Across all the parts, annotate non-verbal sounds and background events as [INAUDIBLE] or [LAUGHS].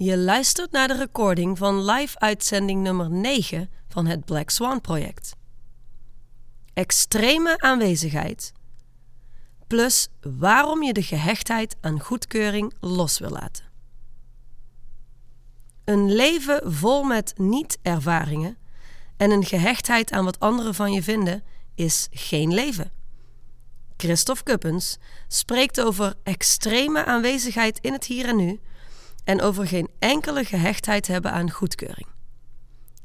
Je luistert naar de recording van live-uitzending nummer 9 van het Black Swan project. Extreme aanwezigheid plus waarom je de gehechtheid aan goedkeuring los wil laten. Een leven vol met niet-ervaringen en een gehechtheid aan wat anderen van je vinden is geen leven. Christophe Kuppens spreekt over extreme aanwezigheid in het hier en nu en over geen enkele gehechtheid hebben aan goedkeuring.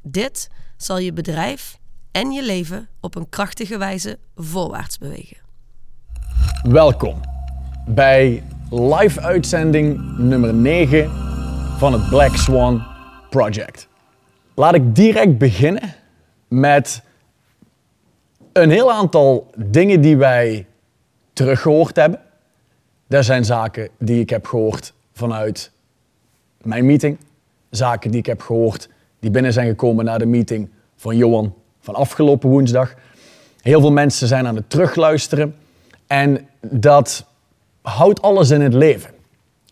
Dit zal je bedrijf en je leven op een krachtige wijze voorwaarts bewegen. Welkom bij live uitzending nummer 9 van het Black Swan Project. Laat ik direct beginnen met een heel aantal dingen die wij teruggehoord hebben. Er zijn zaken die ik heb gehoord vanuit mijn meeting. Zaken die ik heb gehoord die binnen zijn gekomen na de meeting van Johan van afgelopen woensdag. Heel veel mensen zijn aan het terugluisteren. En dat houdt alles in het leven.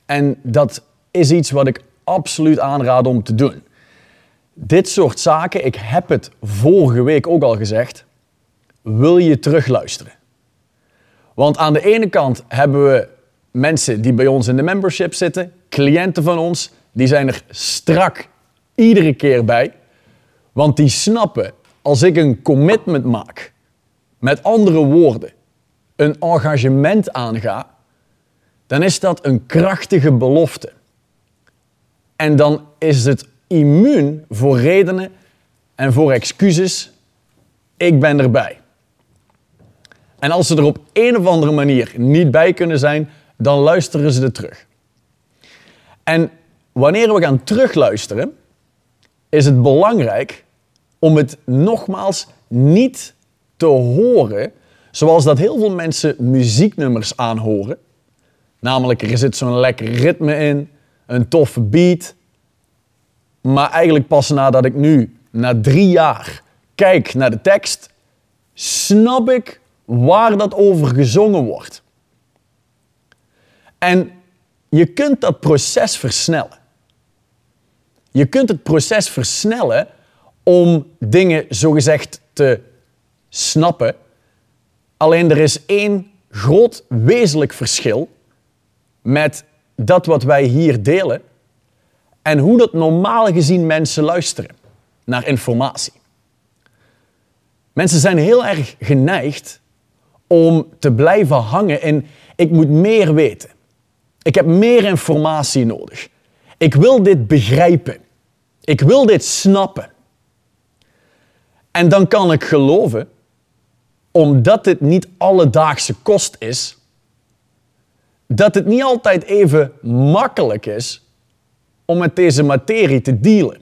En dat is iets wat ik absoluut aanraad om te doen. Dit soort zaken, ik heb het vorige week ook al gezegd, wil je terugluisteren. Want aan de ene kant hebben we mensen die bij ons in de membership zitten, cliënten van ons, die zijn er strak iedere keer bij. Want die snappen, als ik een commitment maak, met andere woorden, een engagement aanga, dan is dat een krachtige belofte. En dan is het immuun voor redenen en voor excuses. Ik ben erbij. En als ze er op een of andere manier niet bij kunnen zijn, dan luisteren ze er terug. En wanneer we gaan terugluisteren, is het belangrijk om het nogmaals niet te horen zoals dat heel veel mensen muzieknummers aanhoren. Namelijk, er zit zo'n lekker ritme in, een toffe beat. Maar eigenlijk pas nadat ik nu, na drie jaar, kijk naar de tekst, snap ik waar dat over gezongen wordt. En je kunt dat proces versnellen. Je kunt het proces versnellen om dingen zogezegd te snappen. Alleen er is één groot wezenlijk verschil met dat wat wij hier delen en hoe dat normaal gezien mensen luisteren naar informatie. Mensen zijn heel erg geneigd om te blijven hangen in ik moet meer weten. Ik heb meer informatie nodig. Ik wil dit begrijpen. Ik wil dit snappen. En dan kan ik geloven, omdat dit niet alledaagse kost is, dat het niet altijd even makkelijk is om met deze materie te dealen.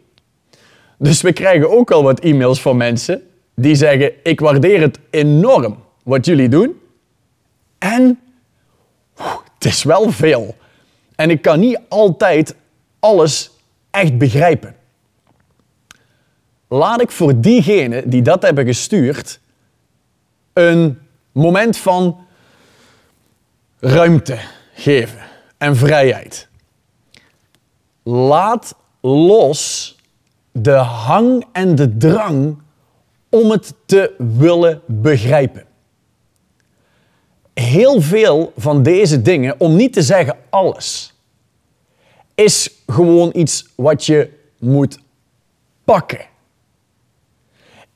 Dus we krijgen ook al wat e-mails van mensen die zeggen: Ik waardeer het enorm wat jullie doen. En het is wel veel. En ik kan niet altijd alles echt begrijpen. Laat ik voor diegenen die dat hebben gestuurd een moment van ruimte geven en vrijheid. Laat los de hang en de drang om het te willen begrijpen. Heel veel van deze dingen, om niet te zeggen alles, is gewoon iets wat je moet pakken.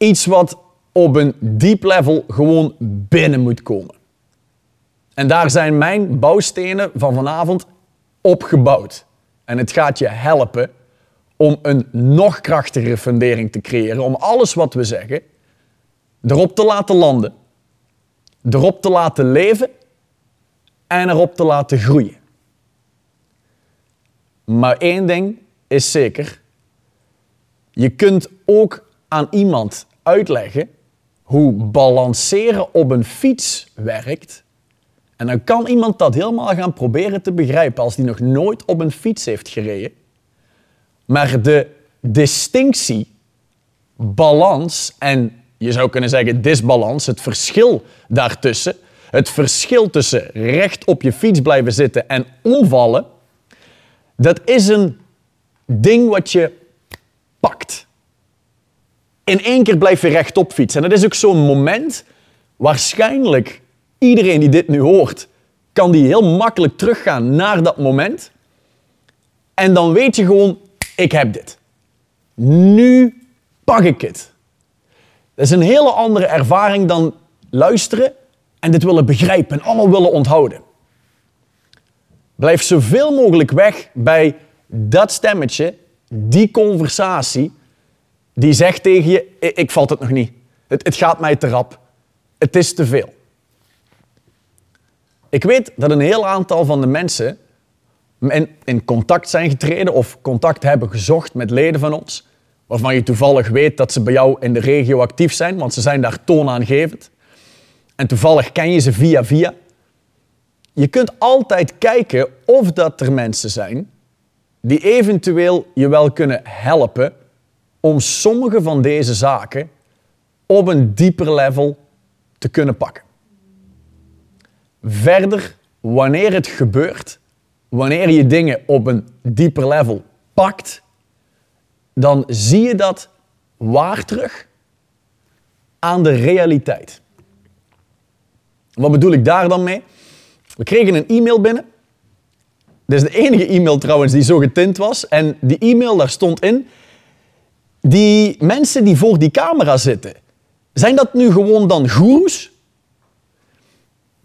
Iets wat op een diep level gewoon binnen moet komen. En daar zijn mijn bouwstenen van vanavond op gebouwd. En het gaat je helpen om een nog krachtigere fundering te creëren, om alles wat we zeggen erop te laten landen, erop te laten leven en erop te laten groeien. Maar één ding is zeker, je kunt ook aan iemand uitleggen hoe balanceren op een fiets werkt. En dan kan iemand dat helemaal gaan proberen te begrijpen als die nog nooit op een fiets heeft gereden. Maar de distinctie, balans en je zou kunnen zeggen disbalans, het verschil daartussen, het verschil tussen recht op je fiets blijven zitten en omvallen, dat is een ding wat je pakt. In één keer blijf je rechtop fietsen. En dat is ook zo'n moment, waarschijnlijk iedereen die dit nu hoort, kan die heel makkelijk teruggaan naar dat moment. En dan weet je gewoon, ik heb dit. Nu pak ik het. Dat is een hele andere ervaring dan luisteren en dit willen begrijpen en allemaal willen onthouden. Blijf zoveel mogelijk weg bij dat stemmetje, die conversatie, die zegt tegen je: ik, ik valt het nog niet. Het, het gaat mij te rap. Het is te veel. Ik weet dat een heel aantal van de mensen in, in contact zijn getreden of contact hebben gezocht met leden van ons, waarvan je toevallig weet dat ze bij jou in de regio actief zijn, want ze zijn daar toonaangevend. En toevallig ken je ze via via. Je kunt altijd kijken of dat er mensen zijn die eventueel je wel kunnen helpen om sommige van deze zaken op een dieper level te kunnen pakken. Verder, wanneer het gebeurt, wanneer je dingen op een dieper level pakt, dan zie je dat waar terug aan de realiteit. Wat bedoel ik daar dan mee? We kregen een e-mail binnen. Dit is de enige e-mail trouwens die zo getint was. En die e-mail, daar stond in... Die mensen die voor die camera zitten, zijn dat nu gewoon dan goeroes?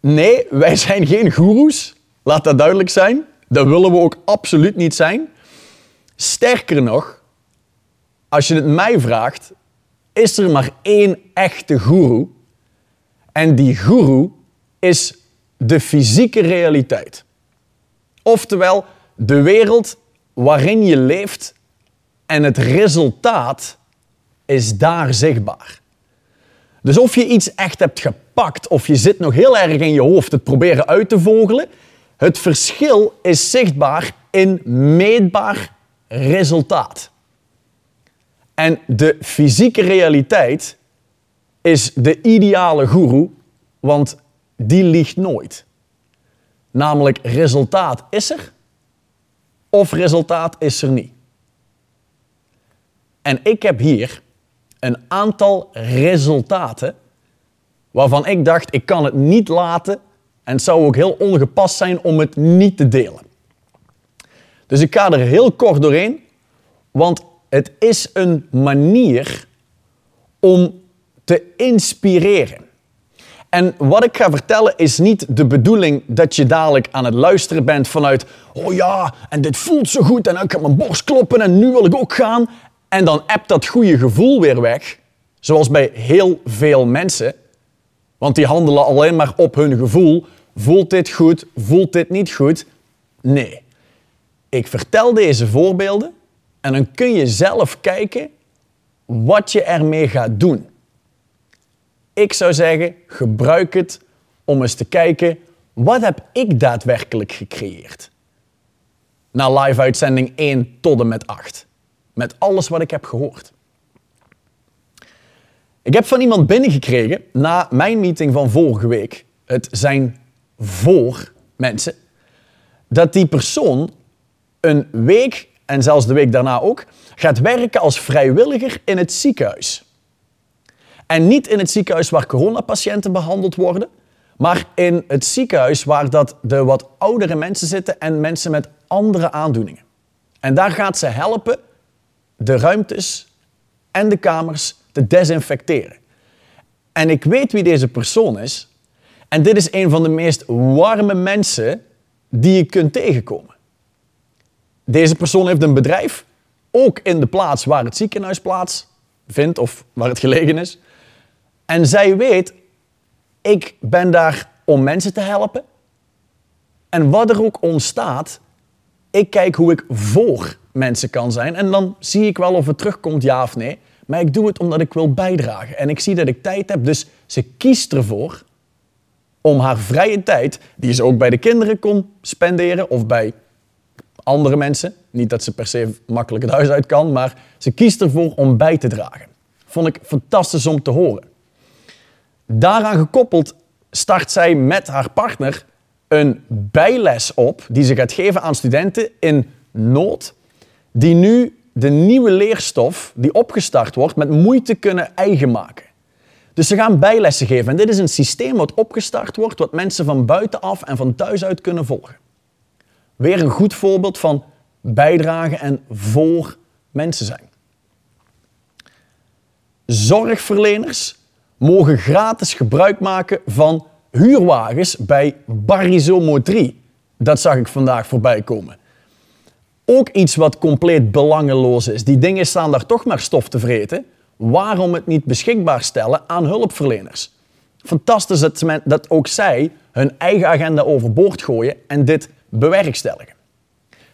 Nee, wij [LAUGHS] zijn geen goeroes. Laat dat duidelijk zijn. Dat willen we ook absoluut niet zijn. Sterker nog, als je het mij vraagt, is er maar één echte goeroe. En die goeroe is de fysieke realiteit. Oftewel, de wereld waarin je leeft en het resultaat is daar zichtbaar. Dus of je iets echt hebt gepakt of je zit nog heel erg in je hoofd het proberen uit te vogelen, het verschil is zichtbaar in meetbaar resultaat. En de fysieke realiteit is de ideale guru, want die liegt nooit. Namelijk resultaat is er of resultaat is er niet. En ik heb hier een aantal resultaten waarvan ik dacht ik kan het niet laten en het zou ook heel ongepast zijn om het niet te delen. Dus ik ga er heel kort doorheen, want het is een manier om te inspireren. En wat ik ga vertellen is niet de bedoeling dat je dadelijk aan het luisteren bent vanuit, oh ja, en dit voelt zo goed en ik heb mijn borst kloppen en nu wil ik ook gaan. En dan appt dat goede gevoel weer weg, zoals bij heel veel mensen. Want die handelen alleen maar op hun gevoel. Voelt dit goed? Voelt dit niet goed? Nee. Ik vertel deze voorbeelden en dan kun je zelf kijken wat je ermee gaat doen. Ik zou zeggen, gebruik het om eens te kijken, wat heb ik daadwerkelijk gecreëerd? Na live-uitzending 1 tot en met 8. Met alles wat ik heb gehoord. Ik heb van iemand binnengekregen na mijn meeting van vorige week. Het zijn voor mensen. Dat die persoon een week, en zelfs de week daarna ook, gaat werken als vrijwilliger in het ziekenhuis. En niet in het ziekenhuis waar coronapatiënten behandeld worden, maar in het ziekenhuis waar dat de wat oudere mensen zitten en mensen met andere aandoeningen. En daar gaat ze helpen de ruimtes en de kamers te desinfecteren. En ik weet wie deze persoon is. En dit is een van de meest warme mensen die je kunt tegenkomen. Deze persoon heeft een bedrijf, ook in de plaats waar het ziekenhuis plaats vindt of waar het gelegen is. En zij weet, ik ben daar om mensen te helpen. En wat er ook ontstaat, ik kijk hoe ik voor mensen kan zijn. En dan zie ik wel of het terugkomt, ja of nee. Maar ik doe het omdat ik wil bijdragen. En ik zie dat ik tijd heb. Dus ze kiest ervoor om haar vrije tijd, die ze ook bij de kinderen kon spenderen of bij andere mensen. Niet dat ze per se makkelijk het huis uit kan, maar ze kiest ervoor om bij te dragen. Vond ik fantastisch om te horen. Daaraan gekoppeld start zij met haar partner een bijles op die ze gaat geven aan studenten in nood die nu de nieuwe leerstof die opgestart wordt met moeite kunnen eigen maken. Dus ze gaan bijlessen geven. En dit is een systeem wat opgestart wordt, wat mensen van buitenaf en van thuis uit kunnen volgen. Weer een goed voorbeeld van bijdragen en voor mensen zijn. Zorgverleners mogen gratis gebruik maken van huurwagens bij Barizomo 3. Dat zag ik vandaag voorbij komen. Ook iets wat compleet belangeloos is. Die dingen staan daar toch maar stof te vreten. Waarom het niet beschikbaar stellen aan hulpverleners? Fantastisch dat, dat ook zij hun eigen agenda overboord gooien en dit bewerkstelligen.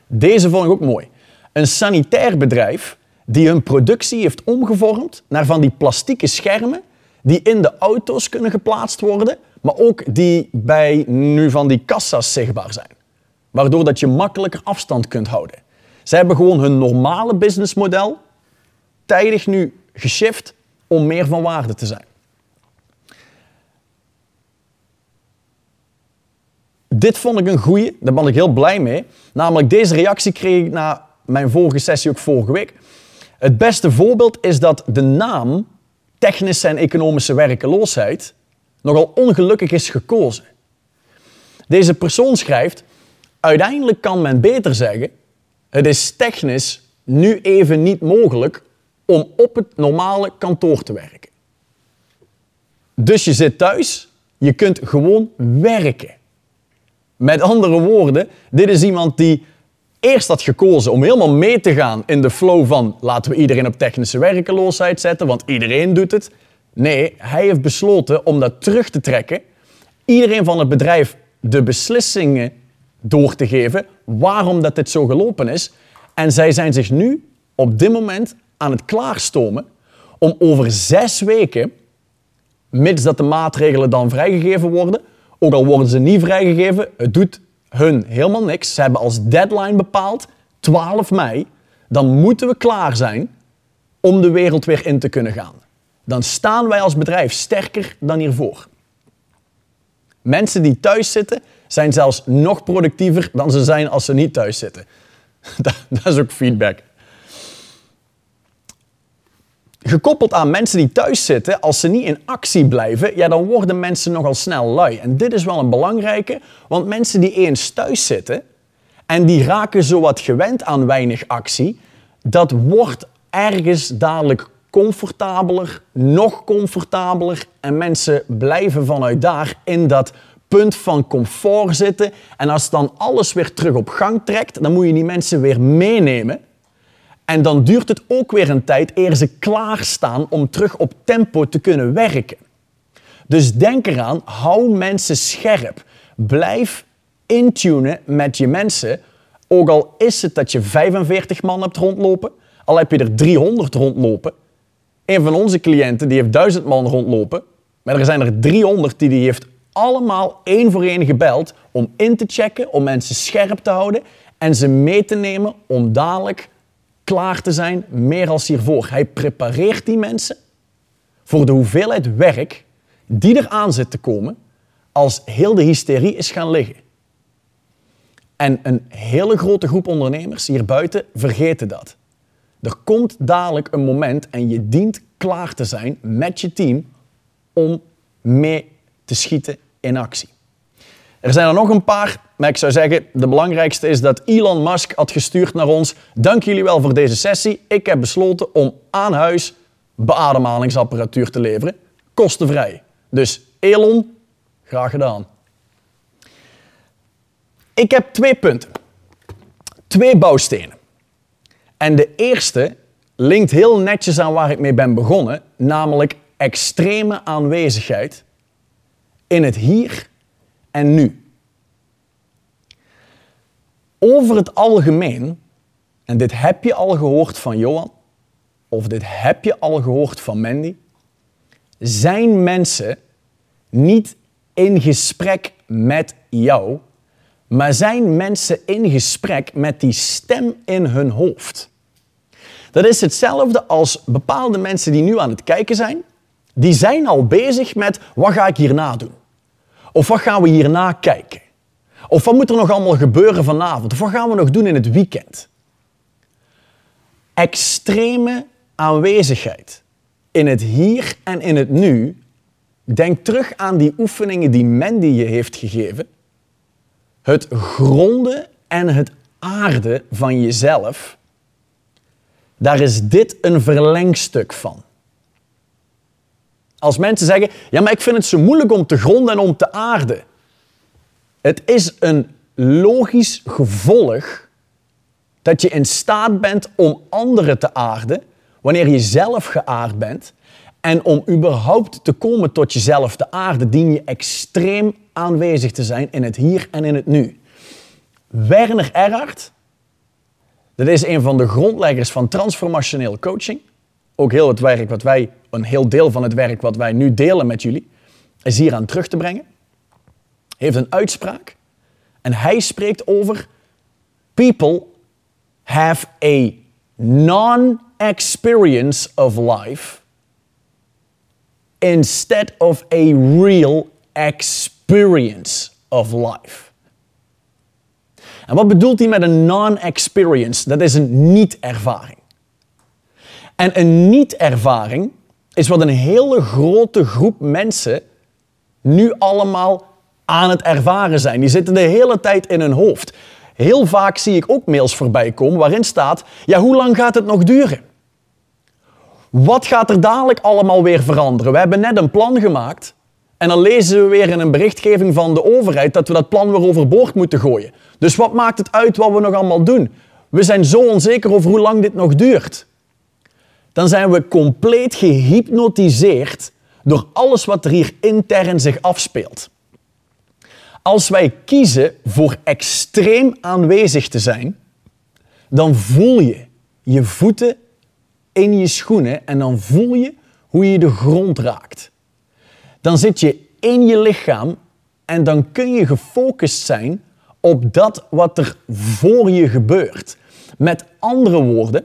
Deze vond ik ook mooi. Een sanitair bedrijf die hun productie heeft omgevormd naar van die plastieke schermen die in de auto's kunnen geplaatst worden, maar ook die bij nu van die kassa's zichtbaar zijn. Waardoor dat je makkelijker afstand kunt houden. Ze hebben gewoon hun normale businessmodel tijdig nu geshift om meer van waarde te zijn. Dit vond ik een goeie, daar ben ik heel blij mee. Namelijk deze reactie kreeg ik na mijn vorige sessie ook vorige week. Het beste voorbeeld is dat de naam technische en economische werkeloosheid nogal ongelukkig is gekozen. Deze persoon schrijft: Uiteindelijk kan men beter zeggen: het is technisch nu even niet mogelijk om op het normale kantoor te werken. Dus je zit thuis, je kunt gewoon werken. Met andere woorden, dit is iemand die eerst had gekozen om helemaal mee te gaan in de flow van laten we iedereen op technische werkeloosheid zetten, want iedereen doet het. Nee, hij heeft besloten om dat terug te trekken. Iedereen van het bedrijf de beslissingen door te geven waarom dat dit zo gelopen is. En zij zijn zich nu op dit moment aan het klaarstomen om over zes weken, mits dat de maatregelen dan vrijgegeven worden, ook al worden ze niet vrijgegeven, het doet hun helemaal niks. Ze hebben als deadline bepaald 12 mei. Dan moeten we klaar zijn om de wereld weer in te kunnen gaan. Dan staan wij als bedrijf sterker dan hiervoor. Mensen die thuis zitten zijn zelfs nog productiever dan ze zijn als ze niet thuis zitten. [LAUGHS] Dat is ook feedback. Gekoppeld aan mensen die thuis zitten, als ze niet in actie blijven, ja, dan worden mensen nogal snel lui. En dit is wel een belangrijke, want mensen die eens thuis zitten en die raken zowat gewend aan weinig actie, dat wordt ergens dadelijk comfortabeler, nog comfortabeler en mensen blijven vanuit daar in dat punt van comfort zitten. En als dan alles weer terug op gang trekt, dan moet je die mensen weer meenemen. En dan duurt het ook weer een tijd eer ze klaarstaan om terug op tempo te kunnen werken. Dus denk eraan, hou mensen scherp. Blijf intunen met je mensen. Ook al is het dat je 45 man hebt rondlopen, al heb je er 300 rondlopen. Een van onze cliënten die heeft 1000 man rondlopen, maar er zijn er 300 die die heeft allemaal één voor één gebeld om in te checken, om mensen scherp te houden en ze mee te nemen om dadelijk klaar te zijn, meer als hiervoor. Hij prepareert die mensen voor de hoeveelheid werk die er aan zit te komen als heel de hysterie is gaan liggen. En een hele grote groep ondernemers hier buiten vergeten dat. Er komt dadelijk een moment en je dient klaar te zijn met je team om mee te schieten in actie. Er zijn er nog een paar, maar ik zou zeggen, de belangrijkste is dat Elon Musk had gestuurd naar ons. Dank jullie wel voor deze sessie. Ik heb besloten om aan huis beademhalingsapparatuur te leveren, kostenvrij. Dus Elon, graag gedaan. Ik heb twee punten. Twee bouwstenen. En de eerste linkt heel netjes aan waar ik mee ben begonnen, namelijk extreme aanwezigheid in het hier en nu. Over het algemeen, en dit heb je al gehoord van Johan, of dit heb je al gehoord van Mandy, zijn mensen niet in gesprek met jou, maar zijn mensen in gesprek met die stem in hun hoofd. Dat is hetzelfde als bepaalde mensen die nu aan het kijken zijn, die zijn al bezig met wat ga ik hierna doen? Of wat gaan we hierna kijken? Of wat moet er nog allemaal gebeuren vanavond? Of wat gaan we nog doen in het weekend? extreme aanwezigheid in het hier en in het nu. Denk terug aan die oefeningen die Mandy je heeft gegeven. Het gronden en het aarde van jezelf. Daar is dit een verlengstuk van. Als mensen zeggen, ja maar ik vind het zo moeilijk om te gronden en om te aarden. Het is een logisch gevolg dat je in staat bent om anderen te aarden wanneer je zelf geaard bent. En om überhaupt te komen tot jezelf te aarden, dien je extreem aanwezig te zijn in het hier en in het nu. Werner Erhard, dat is een van de grondleggers van transformationeel coaching. Ook heel het werk wat wij, een heel deel van het werk wat wij nu delen met jullie, is hier aan terug te brengen. Heeft een uitspraak en hij spreekt over people have a non-experience of life instead of a real experience of life. En wat bedoelt hij met een non-experience? Dat is een niet-ervaring. En een niet-ervaring is wat een hele grote groep mensen nu allemaal aan het ervaren zijn. Die zitten de hele tijd in hun hoofd. Heel vaak zie ik ook mails voorbij komen waarin staat: ja, hoe lang gaat het nog duren? Wat gaat er dadelijk allemaal weer veranderen? We hebben net een plan gemaakt en dan lezen we weer in een berichtgeving van de overheid dat we dat plan weer overboord moeten gooien. Dus wat maakt het uit wat we nog allemaal doen? We zijn zo onzeker over hoe lang dit nog duurt. Dan zijn we compleet gehypnotiseerd door alles wat er hier intern zich afspeelt. Als wij kiezen voor extreem aanwezig te zijn, dan voel je je voeten in je schoenen en dan voel je hoe je de grond raakt. Dan zit je in je lichaam en dan kun je gefocust zijn op dat wat er voor je gebeurt. Met andere woorden,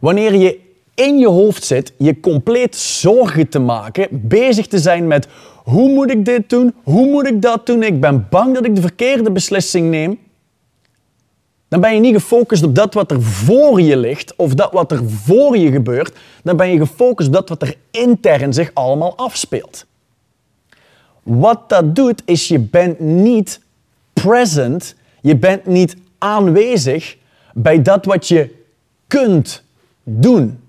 wanneer je in je hoofd zit, je compleet zorgen te maken, bezig te zijn met hoe moet ik dit doen? Hoe moet ik dat doen? Ik ben bang dat ik de verkeerde beslissing neem. Dan ben je niet gefocust op dat wat er voor je ligt of dat wat er voor je gebeurt. Dan ben je gefocust op dat wat er intern zich allemaal afspeelt. Wat dat doet, is je bent niet present, je bent niet aanwezig bij dat wat je kunt doen.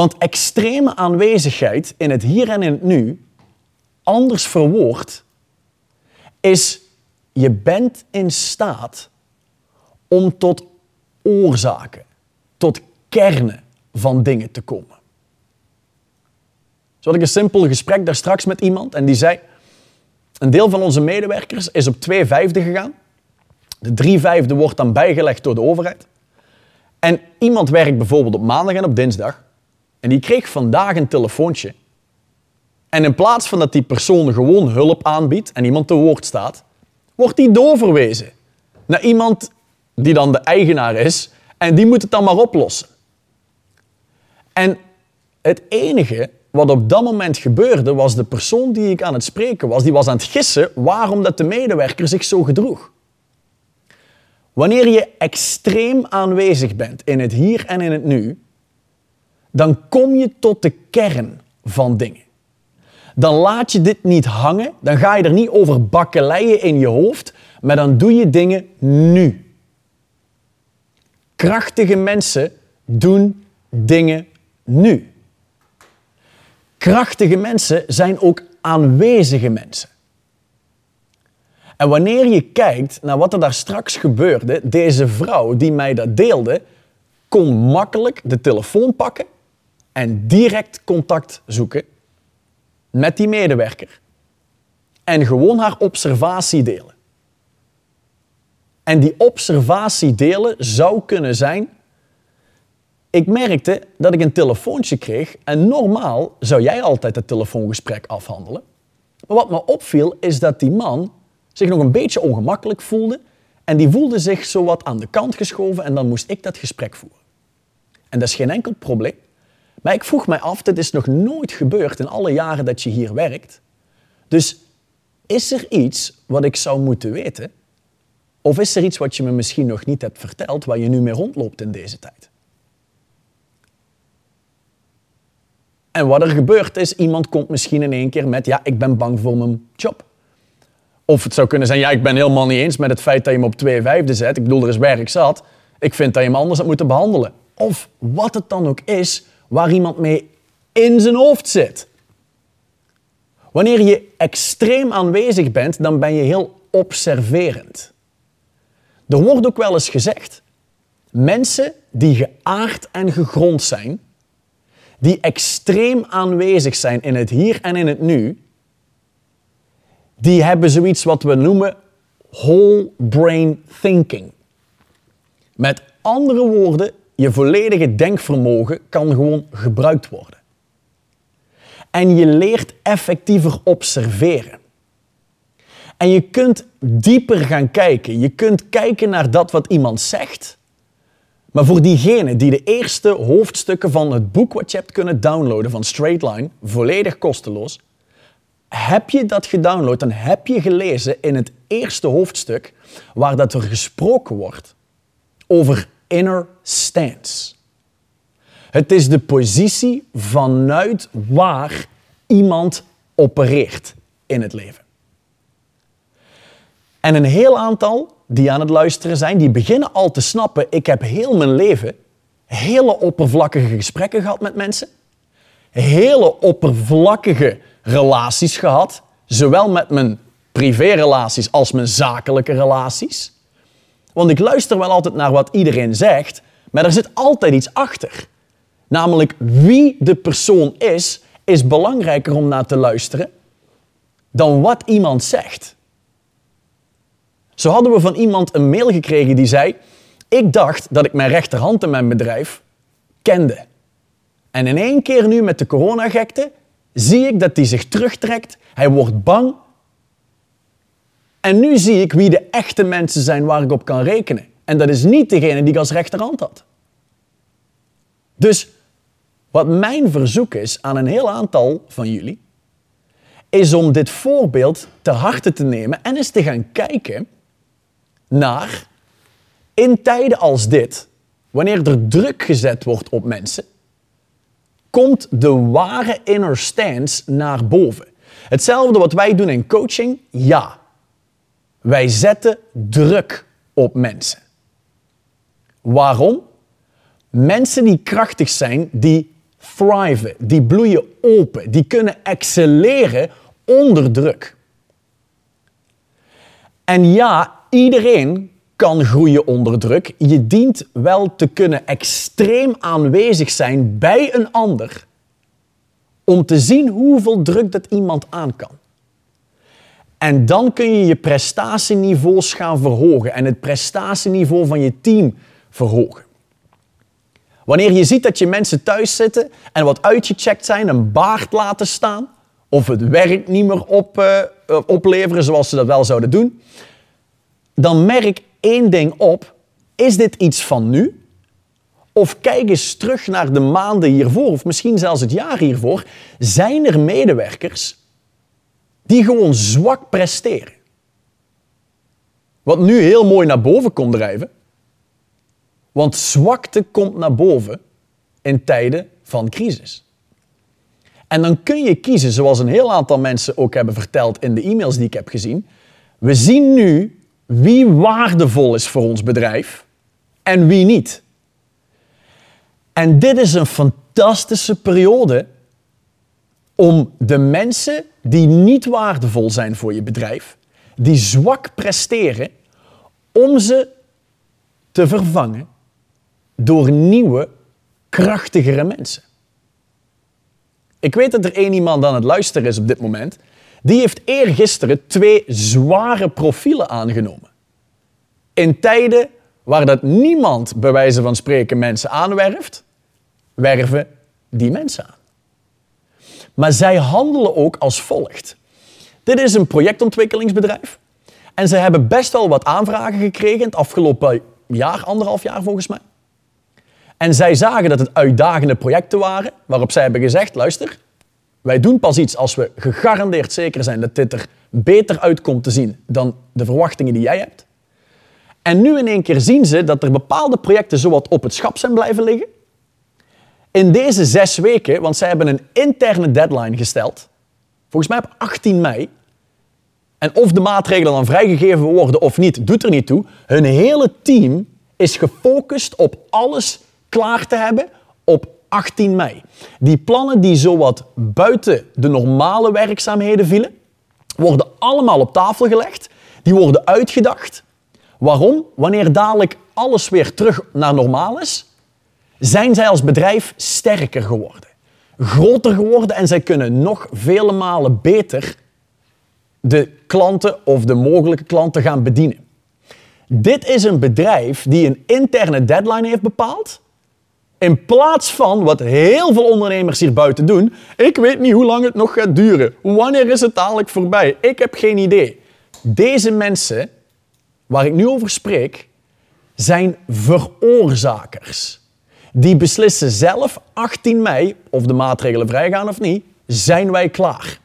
Want extreme aanwezigheid in het hier en in het nu, anders verwoord, is je bent in staat om tot oorzaken, tot kernen van dingen te komen. Zo had ik een simpel gesprek daar straks met iemand en die zei, een deel van onze medewerkers is op twee vijfde gegaan. De drie vijfde wordt dan bijgelegd door de overheid. En iemand werkt bijvoorbeeld op maandag en op dinsdag. En die kreeg vandaag een telefoontje. En in plaats van dat die persoon gewoon hulp aanbiedt en iemand te woord staat, wordt die doorverwezen naar iemand die dan de eigenaar is en die moet het dan maar oplossen. En het enige wat op dat moment gebeurde, was de persoon die ik aan het spreken was, die was aan het gissen waarom dat de medewerker zich zo gedroeg. Wanneer je extreem aanwezig bent in het hier en in het nu, dan kom je tot de kern van dingen. Dan laat je dit niet hangen, dan ga je er niet over bakkeleien in je hoofd, maar dan doe je dingen nu. Krachtige mensen doen dingen nu. Krachtige mensen zijn ook aanwezige mensen. En wanneer je kijkt naar wat er daar straks gebeurde, deze vrouw die mij dat deelde, kon makkelijk de telefoon pakken en direct contact zoeken met die medewerker. En gewoon haar observatie delen. En die observatie delen zou kunnen zijn. Ik merkte dat ik een telefoontje kreeg en normaal zou jij altijd het telefoongesprek afhandelen. Maar wat me opviel is dat die man zich nog een beetje ongemakkelijk voelde en die voelde zich zo wat aan de kant geschoven en dan moest ik dat gesprek voeren. En dat is geen enkel probleem. Maar ik vroeg mij af, dit is nog nooit gebeurd in alle jaren dat je hier werkt. Dus is er iets wat ik zou moeten weten, Of is er iets wat je me misschien nog niet hebt verteld, waar je nu mee rondloopt in deze tijd? En wat er gebeurt is, iemand komt misschien in één keer met, ja, ik ben bang voor mijn job. Of het zou kunnen zijn, ja, ik ben helemaal niet eens met het feit dat je me op twee vijfde zet. Ik bedoel, er is werk zat. Ik vind dat je me anders had moeten behandelen. Of wat het dan ook is, waar iemand mee in zijn hoofd zit. Wanneer je extreem aanwezig bent, dan ben je heel observerend. Er wordt ook wel eens gezegd, mensen die geaard en gegrond zijn, die extreem aanwezig zijn in het hier en in het nu, die hebben zoiets wat we noemen whole brain thinking. Met andere woorden, je volledige denkvermogen kan gewoon gebruikt worden. En je leert effectiever observeren. En je kunt dieper gaan kijken. Je kunt kijken naar dat wat iemand zegt. Maar voor diegenen die de eerste hoofdstukken van het boek wat je hebt kunnen downloaden van Straightline, volledig kosteloos, heb je dat gedownload en heb je gelezen in het eerste hoofdstuk waar dat er gesproken wordt over inner stance. Het is de positie vanuit waar iemand opereert in het leven. En een heel aantal die aan het luisteren zijn, die beginnen al te snappen, ik heb heel mijn leven hele oppervlakkige gesprekken gehad met mensen, hele oppervlakkige relaties gehad, zowel met mijn privérelaties als mijn zakelijke relaties. Want ik luister wel altijd naar wat iedereen zegt, maar er zit altijd iets achter. Namelijk wie de persoon is, is belangrijker om naar te luisteren dan wat iemand zegt. Zo hadden we van iemand een mail gekregen die zei: Ik dacht dat ik mijn rechterhand in mijn bedrijf kende. En in één keer nu met de coronagekte zie ik dat hij zich terugtrekt. Hij wordt bang. En nu zie ik wie de echte mensen zijn waar ik op kan rekenen. En dat is niet degene die ik als rechterhand had. Dus wat mijn verzoek is aan een heel aantal van jullie, is om dit voorbeeld ter harte te nemen en eens te gaan kijken naar in tijden als dit, wanneer er druk gezet wordt op mensen, komt de ware inner stance naar boven. Hetzelfde wat wij doen in coaching, ja. Wij zetten druk op mensen. Waarom? Mensen die krachtig zijn, die thriven, die bloeien open, die kunnen excelleren onder druk. En ja, iedereen kan groeien onder druk. Je dient wel te kunnen extreem aanwezig zijn bij een ander om te zien hoeveel druk dat iemand aan kan. En dan kun je je prestatieniveaus gaan verhogen en het prestatieniveau van je team verhogen. Wanneer je ziet dat je mensen thuis zitten en wat uitgecheckt zijn, een baard laten staan, of het werk niet meer op, uh, opleveren zoals ze dat wel zouden doen, dan merk één ding op. Is dit iets van nu? Of kijk eens terug naar de maanden hiervoor, of misschien zelfs het jaar hiervoor. Zijn er medewerkers die gewoon zwak presteren? Wat nu heel mooi naar boven komt drijven. Want zwakte komt naar boven in tijden van crisis. En dan kun je kiezen, zoals een heel aantal mensen ook hebben verteld in de e-mails die ik heb gezien. We zien nu wie waardevol is voor ons bedrijf en wie niet. En dit is een fantastische periode om de mensen die niet waardevol zijn voor je bedrijf, die zwak presteren, om ze te vervangen door nieuwe, krachtigere mensen. Ik weet dat er één iemand aan het luisteren is op dit moment die heeft eergisteren twee zware profielen aangenomen. In tijden waar dat niemand, bij wijze van spreken, mensen aanwerft, werven die mensen aan. Maar zij handelen ook als volgt. Dit is een projectontwikkelingsbedrijf. En ze hebben best wel wat aanvragen gekregen het afgelopen jaar, anderhalf jaar volgens mij. En zij zagen dat het uitdagende projecten waren, waarop zij hebben gezegd, luister, wij doen pas iets als we gegarandeerd zeker zijn dat dit er beter uitkomt te zien dan de verwachtingen die jij hebt. En nu in één keer zien ze dat er bepaalde projecten zowat op het schap zijn blijven liggen. In deze zes weken, want zij hebben een interne deadline gesteld, volgens mij op 18 mei, en of de maatregelen dan vrijgegeven worden of niet, doet er niet toe. Hun hele team is gefocust op alles klaar te hebben op 18 mei. Die plannen die zowat buiten de normale werkzaamheden vielen, worden allemaal op tafel gelegd. Die worden uitgedacht. Waarom? Wanneer dadelijk alles weer terug naar normaal is, zijn zij als bedrijf sterker geworden. Groter geworden en zij kunnen nog vele malen beter de klanten of de mogelijke klanten gaan bedienen. Dit is een bedrijf die een interne deadline heeft bepaald. In plaats van wat heel veel ondernemers hier buiten doen. Ik weet niet hoe lang het nog gaat duren. Wanneer is het dadelijk voorbij? Ik heb geen idee. Deze mensen, waar ik nu over spreek, zijn veroorzakers. Die beslissen zelf 18 mei of de maatregelen vrijgaan of niet. Zijn wij klaar?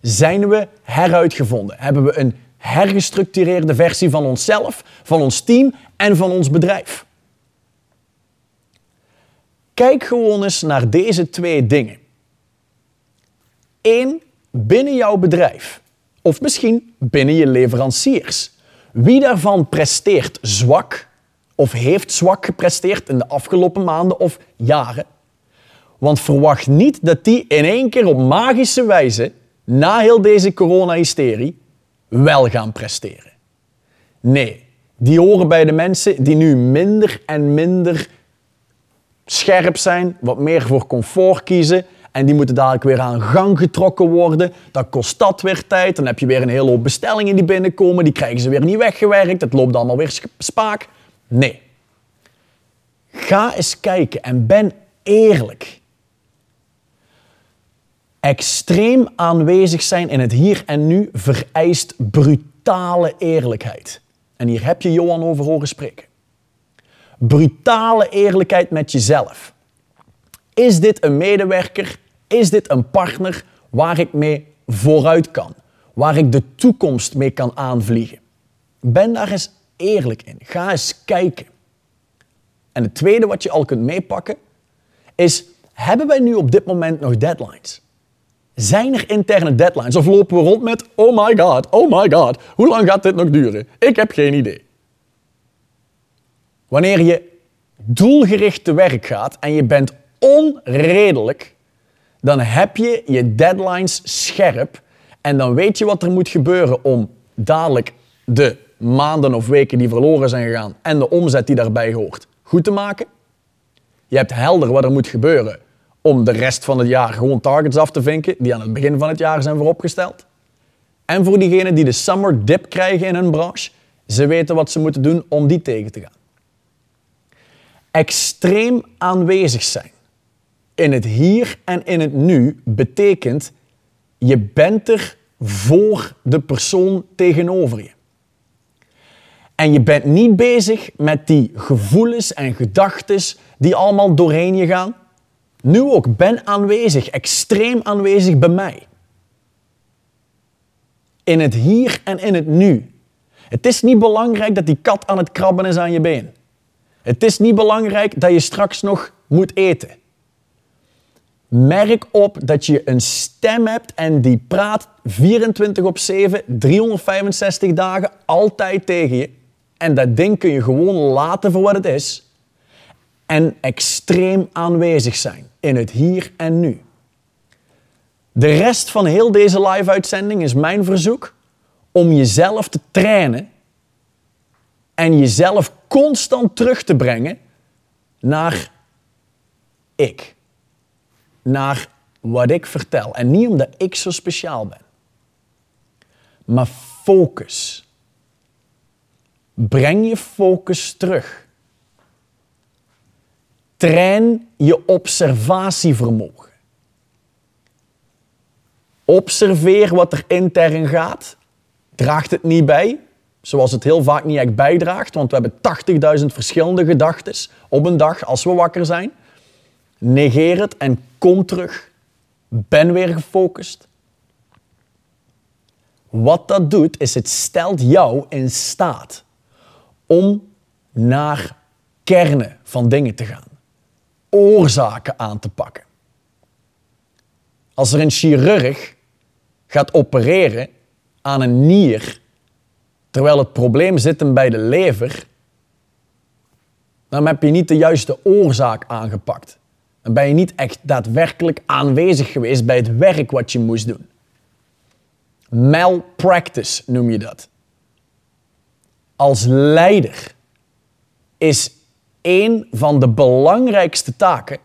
Zijn we heruitgevonden? Hebben we een hergestructureerde versie van onszelf, van ons team en van ons bedrijf? Kijk gewoon eens naar deze twee dingen. Eén, binnen jouw bedrijf. Of misschien binnen je leveranciers. Wie daarvan presteert zwak of heeft zwak gepresteerd in de afgelopen maanden of jaren? Want verwacht niet dat die in één keer op magische wijze, na heel deze corona-hysterie, wel gaan presteren. Nee, die horen bij de mensen die nu minder en minder scherp zijn, wat meer voor comfort kiezen. En die moeten dadelijk weer aan gang getrokken worden. Dan kost dat weer tijd. Dan heb je weer een hele hoop bestellingen die binnenkomen. Die krijgen ze weer niet weggewerkt. Het loopt allemaal weer spaak. Nee. Ga eens kijken en ben eerlijk. Extreem aanwezig zijn in het hier en nu vereist brutale eerlijkheid. En hier heb je Johan over horen spreken. Brutale eerlijkheid met jezelf. Is dit een medewerker? Is dit een partner waar ik mee vooruit kan? Waar ik de toekomst mee kan aanvliegen? Ben daar eens eerlijk in. Ga eens kijken. En het tweede wat je al kunt meepakken is: hebben wij nu op dit moment nog deadlines? Zijn er interne deadlines of lopen we rond met oh my god, oh my god, hoe lang gaat dit nog duren? Ik heb geen idee. Wanneer je doelgericht te werk gaat en je bent onredelijk, dan heb je je deadlines scherp en dan weet je wat er moet gebeuren om dadelijk de maanden of weken die verloren zijn gegaan en de omzet die daarbij hoort goed te maken. Je hebt helder wat er moet gebeuren om de rest van het jaar gewoon targets af te vinken die aan het begin van het jaar zijn vooropgesteld. En voor diegenen die de summer dip krijgen in hun branche, ze weten wat ze moeten doen om die tegen te gaan extreem aanwezig zijn in het hier en in het nu betekent je bent er voor de persoon tegenover je. En je bent niet bezig met die gevoelens en gedachten die allemaal doorheen je gaan. Nu ook, ben aanwezig, extreem aanwezig bij mij. In het hier en in het nu. Het is niet belangrijk dat die kat aan het krabben is aan je been. Het is niet belangrijk dat je straks nog moet eten. Merk op dat je een stem hebt en die praat 24 op 7, 365 dagen, altijd tegen je. En dat ding kun je gewoon laten voor wat het is. En extreem aanwezig zijn in het hier en nu. De rest van heel deze live-uitzending is mijn verzoek om jezelf te trainen en jezelf constant terug te brengen naar ik. Naar wat ik vertel. En niet omdat ik zo speciaal ben. Maar focus. Breng je focus terug. Train je observatievermogen. Observeer wat er intern gaat. Draagt het niet bij, zoals het heel vaak niet echt bijdraagt, want we hebben 80.000 verschillende gedachten op een dag als we wakker zijn. Negeer het en kom terug. Ben weer gefocust. Wat dat doet, is het stelt jou in staat om naar kernen van dingen te gaan. Oorzaken aan te pakken. Als er een chirurg gaat opereren aan een nier, terwijl het probleem zit hem bij de lever, dan heb je niet de juiste oorzaak aangepakt. Dan ben je niet echt daadwerkelijk aanwezig geweest bij het werk wat je moest doen. Malpractice noem je dat. Als leider is een van de belangrijkste taken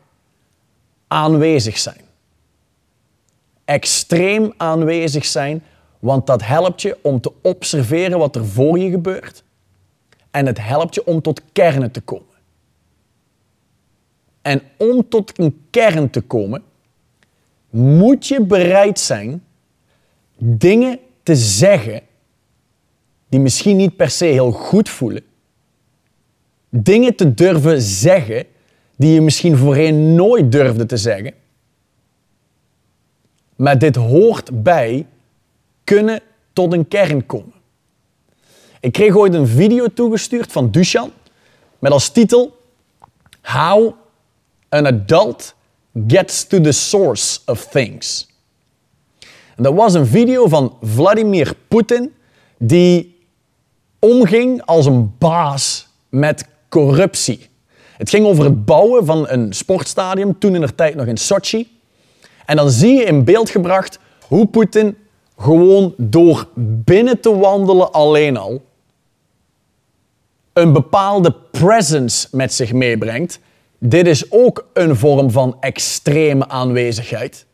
aanwezig zijn. Extreem aanwezig zijn, want dat helpt je om te observeren wat er voor je gebeurt. En het helpt je om tot kernen te komen. En om tot een kern te komen, moet je bereid zijn dingen te zeggen die misschien niet per se heel goed voelen. Dingen te durven zeggen die je misschien voorheen nooit durfde te zeggen. Maar dit hoort bij kunnen tot een kern komen. Ik kreeg ooit een video toegestuurd van Dushan met als titel How an adult gets to the source of things. Dat was een video van Vladimir Poetin die omging als een baas met corruptie. Het ging over het bouwen van een sportstadion, toen in de tijd nog in Sochi. En dan zie je in beeld gebracht hoe Poetin gewoon door binnen te wandelen alleen al een bepaalde presence met zich meebrengt dit is ook een vorm van extreme aanwezigheid.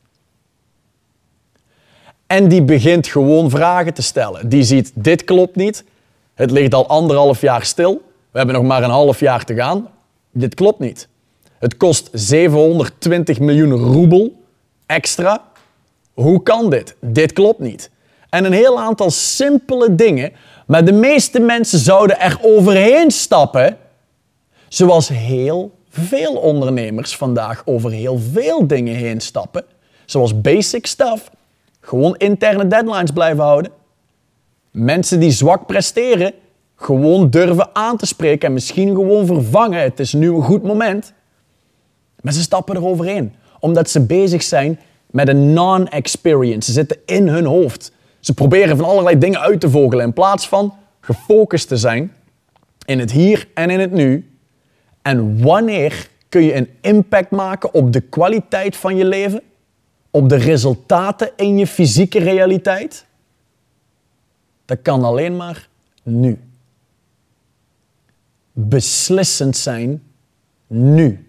En die begint gewoon vragen te stellen. Die ziet, dit klopt niet. Het ligt al anderhalf jaar stil. We hebben nog maar een half jaar te gaan. Dit klopt niet. Het kost 720 miljoen roebel extra. Hoe kan dit? Dit klopt niet. En een heel aantal simpele dingen, maar de meeste mensen zouden er overheen stappen, zoals heel veel ondernemers vandaag over heel veel dingen heen stappen. Zoals basic stuff. Gewoon interne deadlines blijven houden. Mensen die zwak presteren, gewoon durven aan te spreken en misschien gewoon vervangen. Het is nu een goed moment. Maar ze stappen eroverheen. Omdat ze bezig zijn met een non-experience. Ze zitten in hun hoofd. Ze proberen van allerlei dingen uit te vogelen in plaats van gefocust te zijn in het hier en in het nu en wanneer kun je een impact maken op de kwaliteit van je leven? Op de resultaten in je fysieke realiteit? Dat kan alleen maar nu. Beslissend zijn nu.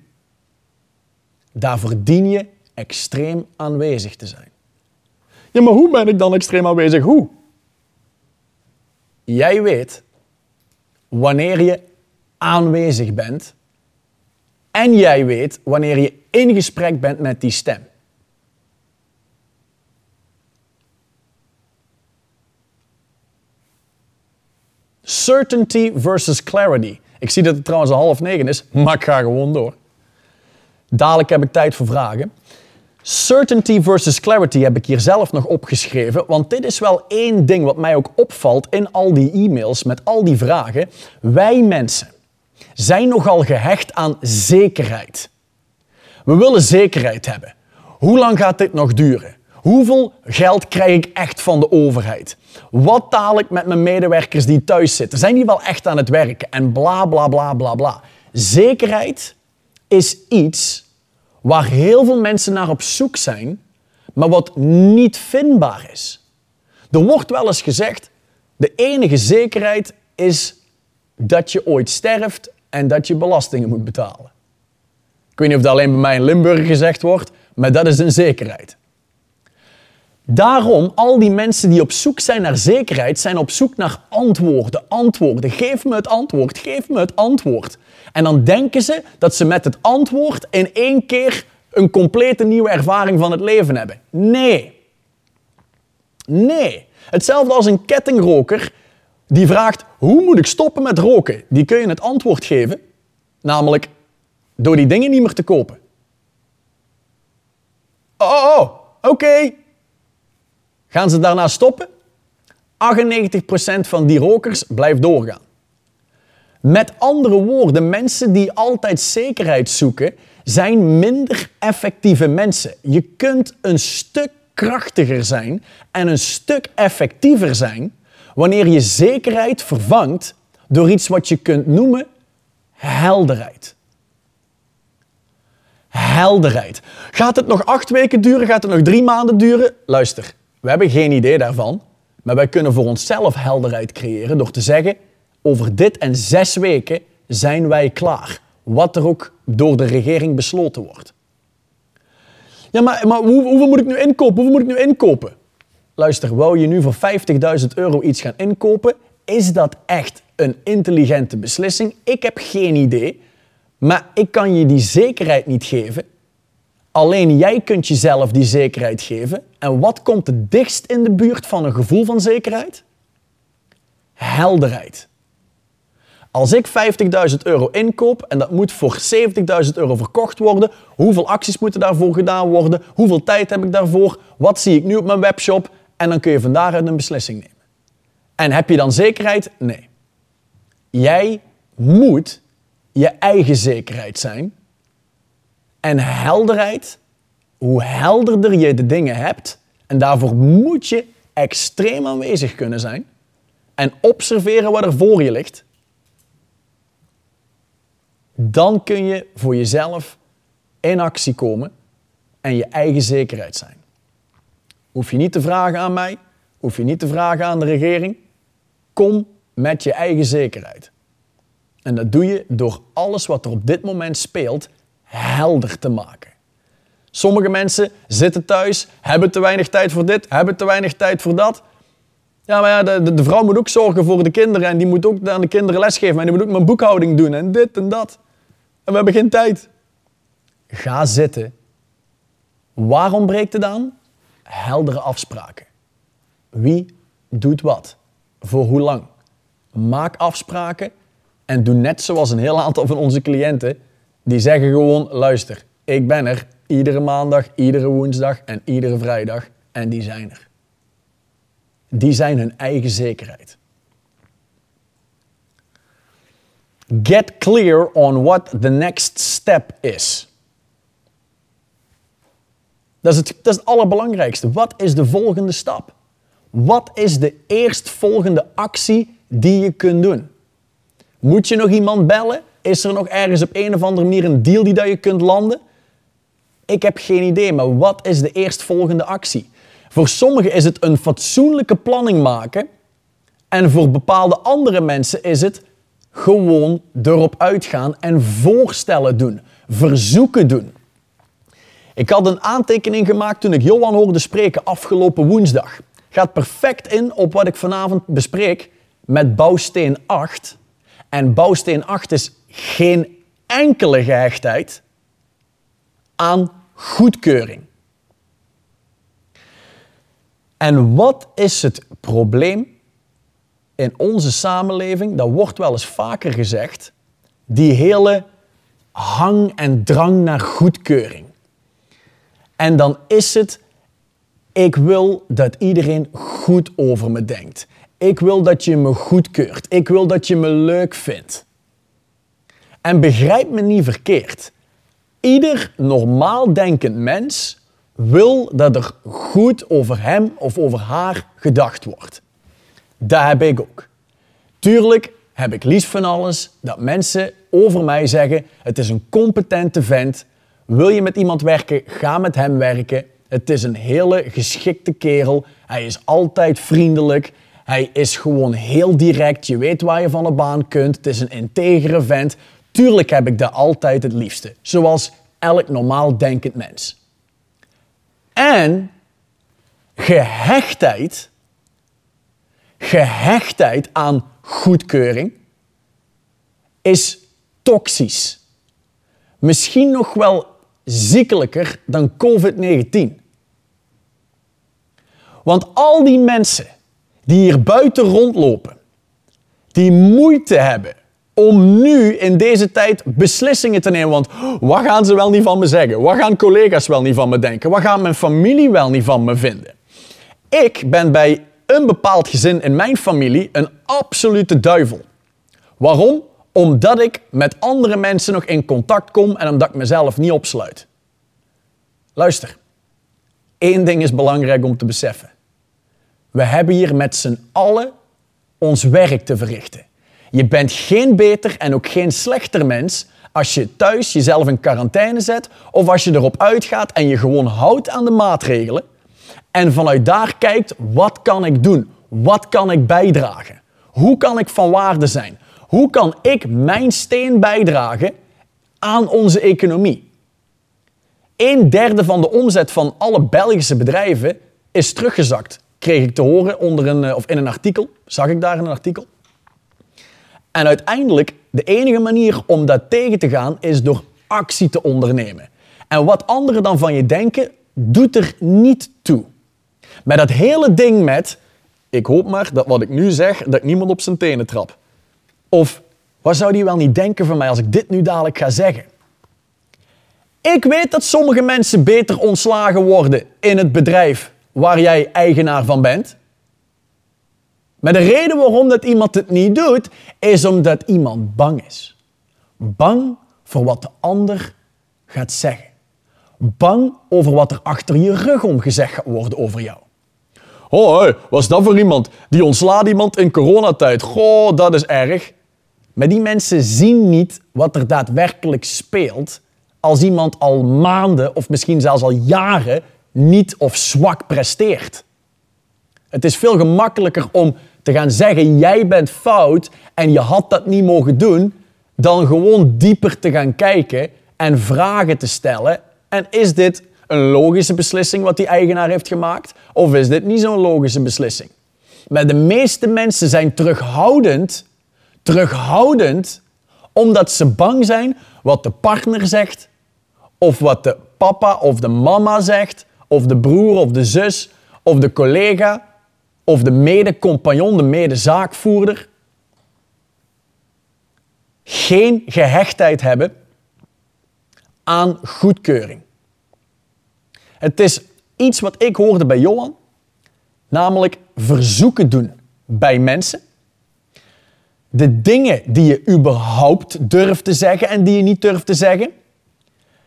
Daarvoor dien je extreem aanwezig te zijn. Ja, maar hoe ben ik dan extreem aanwezig? Hoe? Jij weet wanneer je aanwezig bent en jij weet wanneer je in gesprek bent met die stem. Certainty versus clarity. Ik zie dat het trouwens al half negen is, maar ik ga gewoon door. Dadelijk heb ik tijd voor vragen. Certainty versus clarity heb ik hier zelf nog opgeschreven, want dit is wel één ding wat mij ook opvalt in al die e-mails met al die vragen. Wij mensen zijn nogal gehecht aan zekerheid. We willen zekerheid hebben. Hoe lang gaat dit nog duren? Hoeveel geld krijg ik echt van de overheid? Wat taal ik met mijn medewerkers die thuis zitten? Zijn die wel echt aan het werken? En bla bla bla bla bla. Zekerheid is iets waar heel veel mensen naar op zoek zijn, maar wat niet vindbaar is. Er wordt wel eens gezegd: de enige zekerheid is dat je ooit sterft en dat je belastingen moet betalen. Ik weet niet of dat alleen bij mij in Limburg gezegd wordt, maar dat is een zekerheid. Daarom, al die mensen die op zoek zijn naar zekerheid, zijn op zoek naar antwoorden. Antwoorden. Geef me het antwoord. Geef me het antwoord. En dan denken ze dat ze met het antwoord in één keer een complete nieuwe ervaring van het leven hebben. Nee. Nee. Hetzelfde als een kettingroker die vraagt: hoe moet ik stoppen met roken? Die kun je het antwoord geven, namelijk door die dingen niet meer te kopen. Oh, oh, oh oké. Gaan ze daarna stoppen? 98% van die rokers blijft doorgaan. Met andere woorden, mensen die altijd zekerheid zoeken, zijn minder effectieve mensen. Je kunt een stuk krachtiger zijn en een stuk effectiever zijn wanneer je zekerheid vervangt door iets wat je kunt noemen helderheid. Helderheid. Gaat het nog acht weken duren? Gaat het nog drie maanden duren? Luister, we hebben geen idee daarvan. Maar wij kunnen voor onszelf helderheid creëren door te zeggen: over dit en zes weken zijn wij klaar. Wat er ook door de regering besloten wordt. Ja, maar, maar hoe, hoeveel moet ik nu inkopen? Hoeveel moet ik nu inkopen? Luister, wou je nu voor 50.000 euro iets gaan inkopen? Is dat echt een intelligente beslissing? Ik heb geen idee. Maar ik kan je die zekerheid niet geven. Alleen jij kunt jezelf die zekerheid geven. En wat komt het dichtst in de buurt van een gevoel van zekerheid? Helderheid. Als ik 50.000 euro inkoop en dat moet voor 70.000 euro verkocht worden, hoeveel acties moeten daarvoor gedaan worden? Hoeveel tijd heb ik daarvoor? Wat zie ik nu op mijn webshop? En dan kun je van daaruit een beslissing nemen. En heb je dan zekerheid? Nee. Jij moet je eigen zekerheid zijn. En helderheid, hoe helderder je de dingen hebt, en daarvoor moet je extreem aanwezig kunnen zijn en observeren wat er voor je ligt, dan kun je voor jezelf in actie komen en je eigen zekerheid zijn. Hoef je niet te vragen aan mij, hoef je niet te vragen aan de regering. Kom met je eigen zekerheid. En dat doe je door alles wat er op dit moment speelt helder te maken. Sommige mensen zitten thuis, hebben te weinig tijd voor dit, hebben te weinig tijd voor dat. Ja, maar ja, de, de, vrouw moet ook zorgen voor de kinderen en die moet ook aan de kinderen lesgeven en die moet ook mijn boekhouding doen en dit en dat. En we hebben geen tijd. Ga zitten. Waarom breekt het aan? Heldere afspraken. Wie doet wat? Voor hoe lang? Maak afspraken en doe net zoals een heel aantal van onze cliënten. Die zeggen gewoon, luister, ik ben er iedere maandag, iedere woensdag en iedere vrijdag. En die zijn er. Die zijn hun eigen zekerheid. Get clear on what the next step is. Dat is, het, dat is het allerbelangrijkste. Wat is de volgende stap? Wat is de eerstvolgende actie die je kunt doen? Moet je nog iemand bellen? Is er nog ergens op een of andere manier een deal die dat je kunt landen? Ik heb geen idee, maar wat is de eerstvolgende actie? Voor sommigen is het een fatsoenlijke planning maken. En voor bepaalde andere mensen is het gewoon erop uitgaan en voorstellen doen, verzoeken doen. Ik had een aantekening gemaakt toen ik Johan hoorde spreken afgelopen woensdag. Gaat perfect in op wat ik vanavond bespreek met bouwsteen 8. En bouwsteen 8 is geen enkele gehechtheid aan goedkeuring. En wat is het probleem in onze samenleving? Dat wordt wel eens vaker gezegd. Die hele hang en drang naar goedkeuring. En dan is het, ik wil dat iedereen goed over me denkt. Ik wil dat je me goedkeurt. Ik wil dat je me leuk vindt. En begrijp me niet verkeerd. Ieder normaal denkend mens wil dat er goed over hem of over haar gedacht wordt. Dat heb ik ook. Tuurlijk heb ik liefst van alles dat mensen over mij zeggen: het is een competente vent. Wil je met iemand werken, ga met hem werken. Het is een hele geschikte kerel. Hij is altijd vriendelijk. Hij is gewoon heel direct. Je weet waar je van de baan kunt. Het is een integere vent. Tuurlijk heb ik dat altijd het liefste. Zoals elk normaal denkend mens. En gehechtheid, gehechtheid aan goedkeuring, is toxisch. Misschien nog wel ziekelijker dan COVID-19. Want al die mensen die hier buiten rondlopen, die moeite hebben om nu in deze tijd beslissingen te nemen. Want wat gaan ze wel niet van me zeggen? Wat gaan collega's wel niet van me denken? Wat gaat mijn familie wel niet van me vinden? Ik ben bij een bepaald gezin in mijn familie een absolute duivel. Waarom? omdat ik met andere mensen nog in contact kom en omdat ik mezelf niet opsluit. Luister, één ding is belangrijk om te beseffen. We hebben hier met z'n allen ons werk te verrichten. Je bent geen beter en ook geen slechter mens als je thuis jezelf in quarantaine zet of als je erop uitgaat en je gewoon houdt aan de maatregelen en vanuit daar kijkt, wat kan ik doen? Wat kan ik bijdragen? Hoe kan ik van waarde zijn? Hoe kan ik mijn steen bijdragen aan onze economie? Een derde van de omzet van alle Belgische bedrijven is teruggezakt. Kreeg ik te horen onder een, eh, of in een artikel. Zag ik daar in een artikel. En uiteindelijk, de enige manier om dat tegen te gaan, is door actie te ondernemen. En wat anderen dan van je denken, doet er niet toe. Met dat hele ding met, ik hoop maar dat wat ik nu zeg, dat niemand op zijn tenen trap. Of, wat zou die wel niet denken van mij als ik dit nu dadelijk ga zeggen? Ik weet dat sommige mensen beter ontslagen worden in het bedrijf waar jij eigenaar van bent. Maar de reden waarom dat iemand het niet doet, is omdat iemand bang is. Bang voor wat de ander gaat zeggen. Bang over wat er achter je rug om gezegd gaat worden over jou. Wat is dat voor iemand? Die ontslaat iemand in coronatijd. Goh, dat is erg. Maar die mensen zien niet wat er daadwerkelijk speelt als iemand al maanden of misschien zelfs al jaren niet of zwak presteert. Het is veel gemakkelijker om gaan zeggen: jij bent fout en je had dat niet mogen doen, dan gewoon dieper te gaan kijken en vragen te stellen. En is dit een logische beslissing wat die eigenaar heeft gemaakt? Of is dit niet zo'n logische beslissing? Maar de meeste mensen zijn terughoudend, terughoudend, omdat ze bang zijn wat de partner zegt, of wat de papa of de mama zegt, of de broer of de zus, of de collega, of de mede-compagnon, de mede-zaakvoerder. Geen gehechtheid hebben aan goedkeuring. Het is iets wat ik hoorde bij Johan, namelijk verzoeken doen bij mensen. De dingen die je überhaupt durft te zeggen en die je niet durft te zeggen.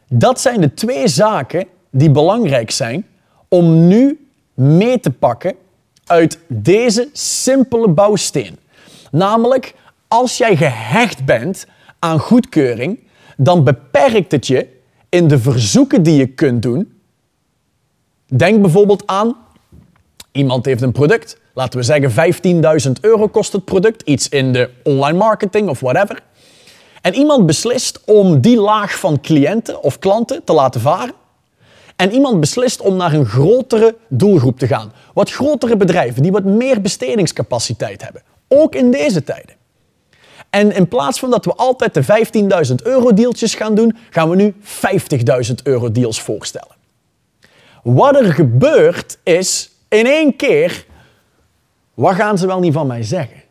Dat zijn de twee zaken die belangrijk zijn om nu mee te pakken uit deze simpele bouwsteen. Namelijk, als jij gehecht bent aan goedkeuring, dan beperkt het je in de verzoeken die je kunt doen Denk bijvoorbeeld aan, iemand heeft een product, laten we zeggen 15.000 euro kost het product, iets in de online marketing of whatever. En iemand beslist om die laag van cliënten of klanten te laten varen. En iemand beslist om naar een grotere doelgroep te gaan. Wat grotere bedrijven die wat meer bestedingscapaciteit hebben. Ook in deze tijden. En in plaats van dat we altijd de 15.000 euro deeltjes gaan doen, gaan we nu 50.000 euro deals voorstellen. Wat er gebeurt is in één keer, wat gaan ze wel niet van mij zeggen?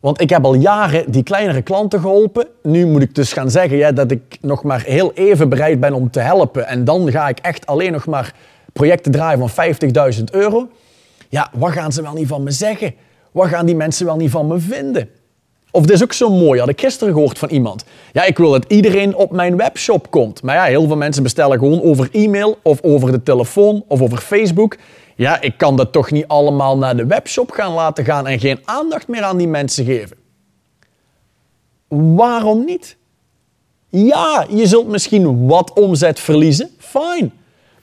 Want ik heb al jaren die kleinere klanten geholpen. Nu moet ik dus gaan zeggen ja, dat ik nog maar heel even bereid ben om te helpen. En dan ga ik echt alleen nog maar projecten draaien van 50.000 euro. Ja, wat gaan ze wel niet van me zeggen? Wat gaan die mensen wel niet van me vinden? Of dit is ook zo mooi, had ik gisteren gehoord van iemand. Ja, ik wil dat iedereen op mijn webshop komt. Maar ja, heel veel mensen bestellen gewoon over e-mail of over de telefoon of over Facebook. Ja, ik kan dat toch niet allemaal naar de webshop gaan laten gaan en geen aandacht meer aan die mensen geven. Waarom niet? Ja, je zult misschien wat omzet verliezen. Fine.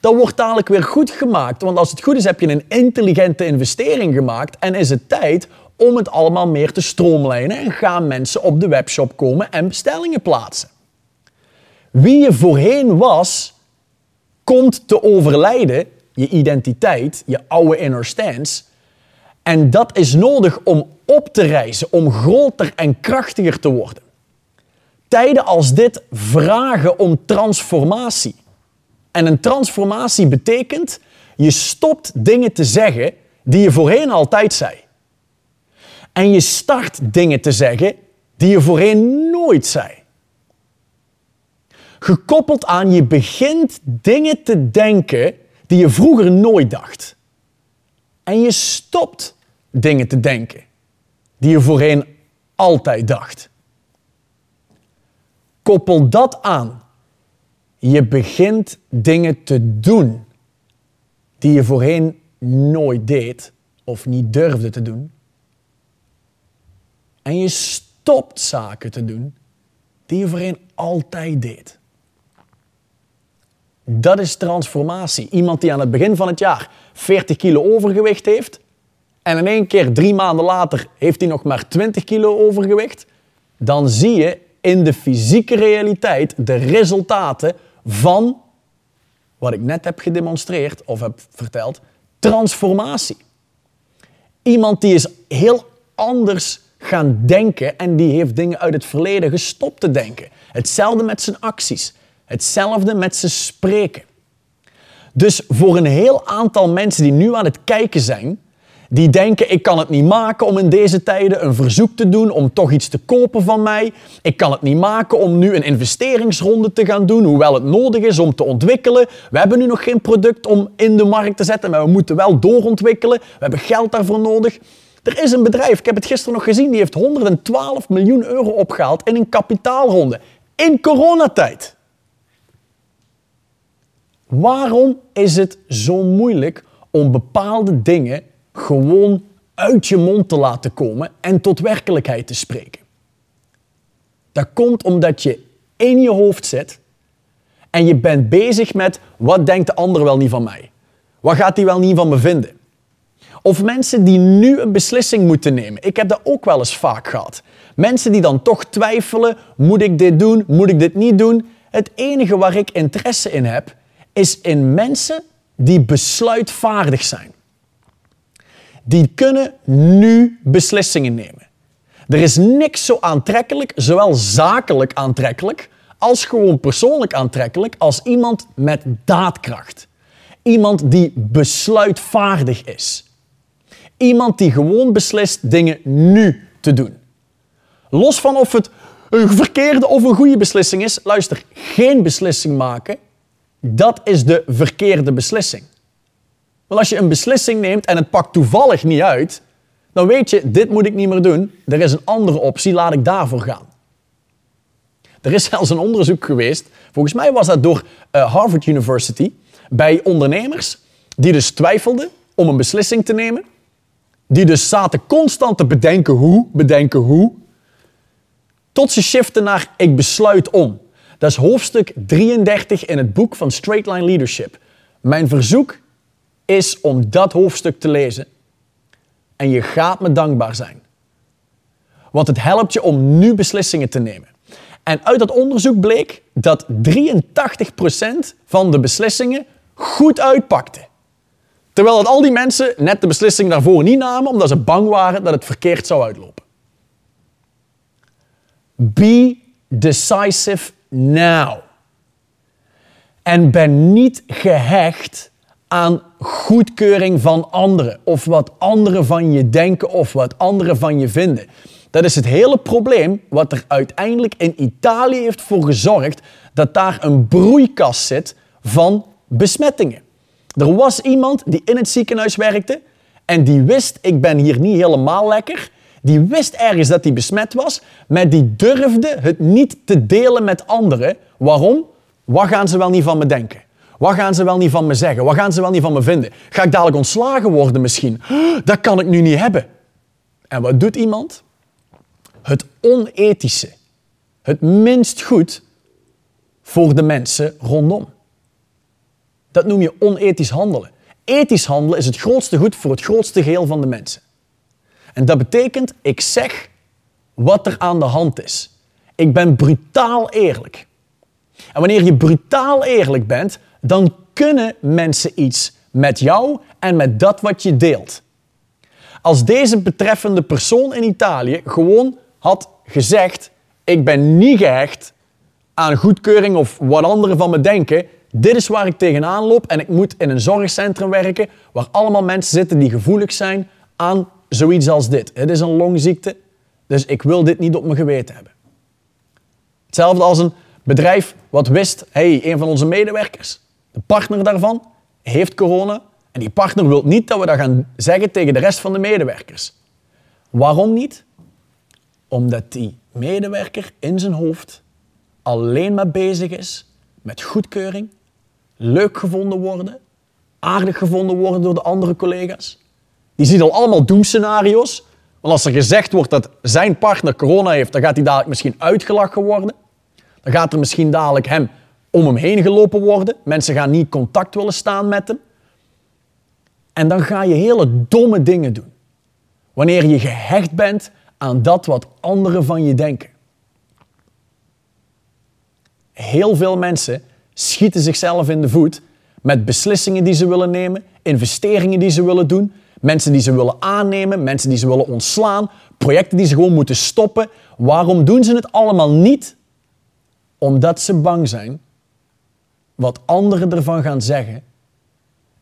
Dat wordt dadelijk weer goed gemaakt. Want als het goed is, heb je een intelligente investering gemaakt en is het tijd om het allemaal meer te stroomlijnen en gaan mensen op de webshop komen en bestellingen plaatsen. Wie je voorheen was, komt te overlijden, je identiteit, je oude inner stance. En dat is nodig om op te reizen, om groter en krachtiger te worden. Tijden als dit vragen om transformatie. En een transformatie betekent, je stopt dingen te zeggen die je voorheen altijd zei. En je start dingen te zeggen die je voorheen nooit zei. Gekoppeld aan je begint dingen te denken die je vroeger nooit dacht. En je stopt dingen te denken die je voorheen altijd dacht. Koppel dat aan. Je begint dingen te doen die je voorheen nooit deed of niet durfde te doen. En je stopt zaken te doen die je voorheen altijd deed. Dat is transformatie. Iemand die aan het begin van het jaar 40 kilo overgewicht heeft en in één keer drie maanden later heeft hij nog maar 20 kilo overgewicht, dan zie je in de fysieke realiteit de resultaten van wat ik net heb gedemonstreerd of heb verteld, transformatie. Iemand die is heel anders gaan denken en die heeft dingen uit het verleden gestopt te denken. Hetzelfde met zijn acties. Hetzelfde met zijn spreken. Dus voor een heel aantal mensen die nu aan het kijken zijn, die denken ik kan het niet maken om in deze tijden een verzoek te doen om toch iets te kopen van mij. Ik kan het niet maken om nu een investeringsronde te gaan doen, hoewel het nodig is om te ontwikkelen. We hebben nu nog geen product om in de markt te zetten, maar we moeten wel doorontwikkelen. We hebben geld daarvoor nodig. Er is een bedrijf, ik heb het gisteren nog gezien, die heeft 112 miljoen euro opgehaald in een kapitaalronde. In coronatijd. Waarom is het zo moeilijk om bepaalde dingen gewoon uit je mond te laten komen en tot werkelijkheid te spreken? Dat komt omdat je in je hoofd zit en je bent bezig met wat denkt de ander wel niet van mij? Wat gaat hij wel niet van me vinden? Of mensen die nu een beslissing moeten nemen. Ik heb dat ook wel eens vaak gehad. Mensen die dan toch twijfelen, moet ik dit doen, moet ik dit niet doen? Het enige waar ik interesse in heb, is in mensen die besluitvaardig zijn. Die kunnen nu beslissingen nemen. Er is niks zo aantrekkelijk, zowel zakelijk aantrekkelijk als gewoon persoonlijk aantrekkelijk, als iemand met daadkracht. Iemand die besluitvaardig is. Iemand die gewoon beslist dingen nu te doen. Los van of het een verkeerde of een goede beslissing is, luister, geen beslissing maken dat is de verkeerde beslissing. Want als je een beslissing neemt en het pakt toevallig niet uit, dan weet je, dit moet ik niet meer doen. Er is een andere optie, laat ik daarvoor gaan. Er is zelfs een onderzoek geweest, volgens mij was dat door uh, Harvard University, bij ondernemers die dus twijfelden om een beslissing te nemen. Die dus zaten constant te bedenken hoe, bedenken hoe. Tot ze shiften naar ik besluit om. Dat is hoofdstuk 33 in het boek van Straight Line Leadership. Mijn verzoek is om dat hoofdstuk te lezen. En je gaat me dankbaar zijn. Want het helpt je om nu beslissingen te nemen. En uit dat onderzoek bleek dat 83% van de beslissingen goed uitpakte. Terwijl dat al die mensen net de beslissing daarvoor niet namen omdat ze bang waren dat het verkeerd zou uitlopen. Be decisive now. En ben niet gehecht aan goedkeuring van anderen of wat anderen van je denken of wat anderen van je vinden. Dat is het hele probleem wat er uiteindelijk in Italië heeft voor gezorgd dat daar een broeikas zit van besmettingen. Er was iemand die in het ziekenhuis werkte en die wist, ik ben hier niet helemaal lekker. Die wist ergens dat hij besmet was, maar die durfde het niet te delen met anderen. Waarom? Wat gaan ze wel niet van me denken? Wat gaan ze wel niet van me zeggen? Wat gaan ze wel niet van me vinden? Ga ik dadelijk ontslagen worden misschien? Dat kan ik nu niet hebben. En wat doet iemand? Het onethische. Het minst goed voor de mensen rondom. Dat noem je onethisch handelen. Ethisch handelen is het grootste goed voor het grootste geheel van de mensen. En dat betekent, ik zeg wat er aan de hand is. Ik ben brutaal eerlijk. En wanneer je brutaal eerlijk bent, dan kunnen mensen iets met jou en met dat wat je deelt. Als deze betreffende persoon in Italië gewoon had gezegd: Ik ben niet gehecht aan goedkeuring of wat anderen van me denken. Dit is waar ik tegenaan loop en ik moet in een zorgcentrum werken waar allemaal mensen zitten die gevoelig zijn aan zoiets als dit. Het is een longziekte, dus ik wil dit niet op mijn geweten hebben. Hetzelfde als een bedrijf wat wist, hey, een van onze medewerkers, de partner daarvan, heeft corona. En die partner wil niet dat we dat gaan zeggen tegen de rest van de medewerkers. Waarom niet? Omdat die medewerker in zijn hoofd alleen maar bezig is met goedkeuring, leuk gevonden worden, aardig gevonden worden door de andere collega's. Die ziet al allemaal doemscenario's. Want als er gezegd wordt dat zijn partner corona heeft, dan gaat hij dadelijk misschien uitgelachen worden. Dan gaat er misschien dadelijk hem om hem heen gelopen worden. Mensen gaan niet contact willen staan met hem. En dan ga je hele domme dingen doen. Wanneer je gehecht bent aan dat wat anderen van je denken. Heel veel mensen schieten zichzelf in de voet met beslissingen die ze willen nemen, investeringen die ze willen doen, mensen die ze willen aannemen, mensen die ze willen ontslaan, projecten die ze gewoon moeten stoppen. Waarom doen ze het allemaal niet? Omdat ze bang zijn wat anderen ervan gaan zeggen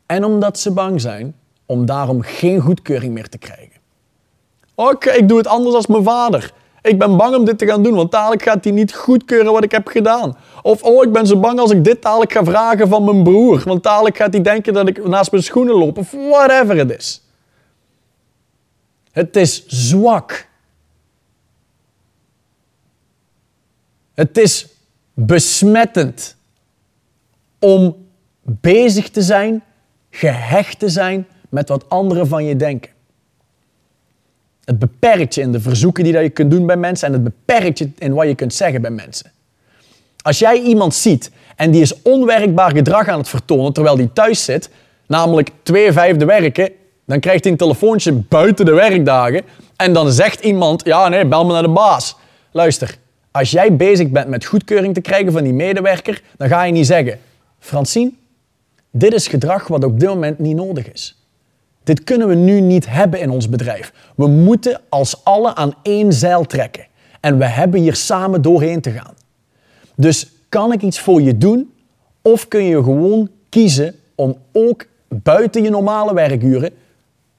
en omdat ze bang zijn om daarom geen goedkeuring meer te krijgen. Oké, ik doe het anders als mijn vader. Ik ben bang om dit te gaan doen, want dadelijk gaat hij niet goedkeuren wat ik heb gedaan. Of, oh, ik ben zo bang als ik dit dadelijk ga vragen van mijn broer, want dadelijk gaat hij denken dat ik naast mijn schoenen loop, of whatever het is. Het is zwak. Het is besmettend om bezig te zijn, gehecht te zijn met wat anderen van je denken. Het beperkt je in de verzoeken die dat je kunt doen bij mensen en het beperkt je in wat je kunt zeggen bij mensen. Als jij iemand ziet en die is onwerkbaar gedrag aan het vertonen terwijl die thuis zit, namelijk twee vijfde werken, dan krijgt hij een telefoontje buiten de werkdagen en dan zegt iemand, ja nee, bel me naar de baas. Luister, als jij bezig bent met goedkeuring te krijgen van die medewerker, dan ga je niet zeggen, Francine, dit is gedrag wat op dit moment niet nodig is. Dit kunnen we nu niet hebben in ons bedrijf. We moeten als allen aan één zeil trekken. En we hebben hier samen doorheen te gaan. Dus kan ik iets voor je doen? Of kun je gewoon kiezen om ook buiten je normale werkuren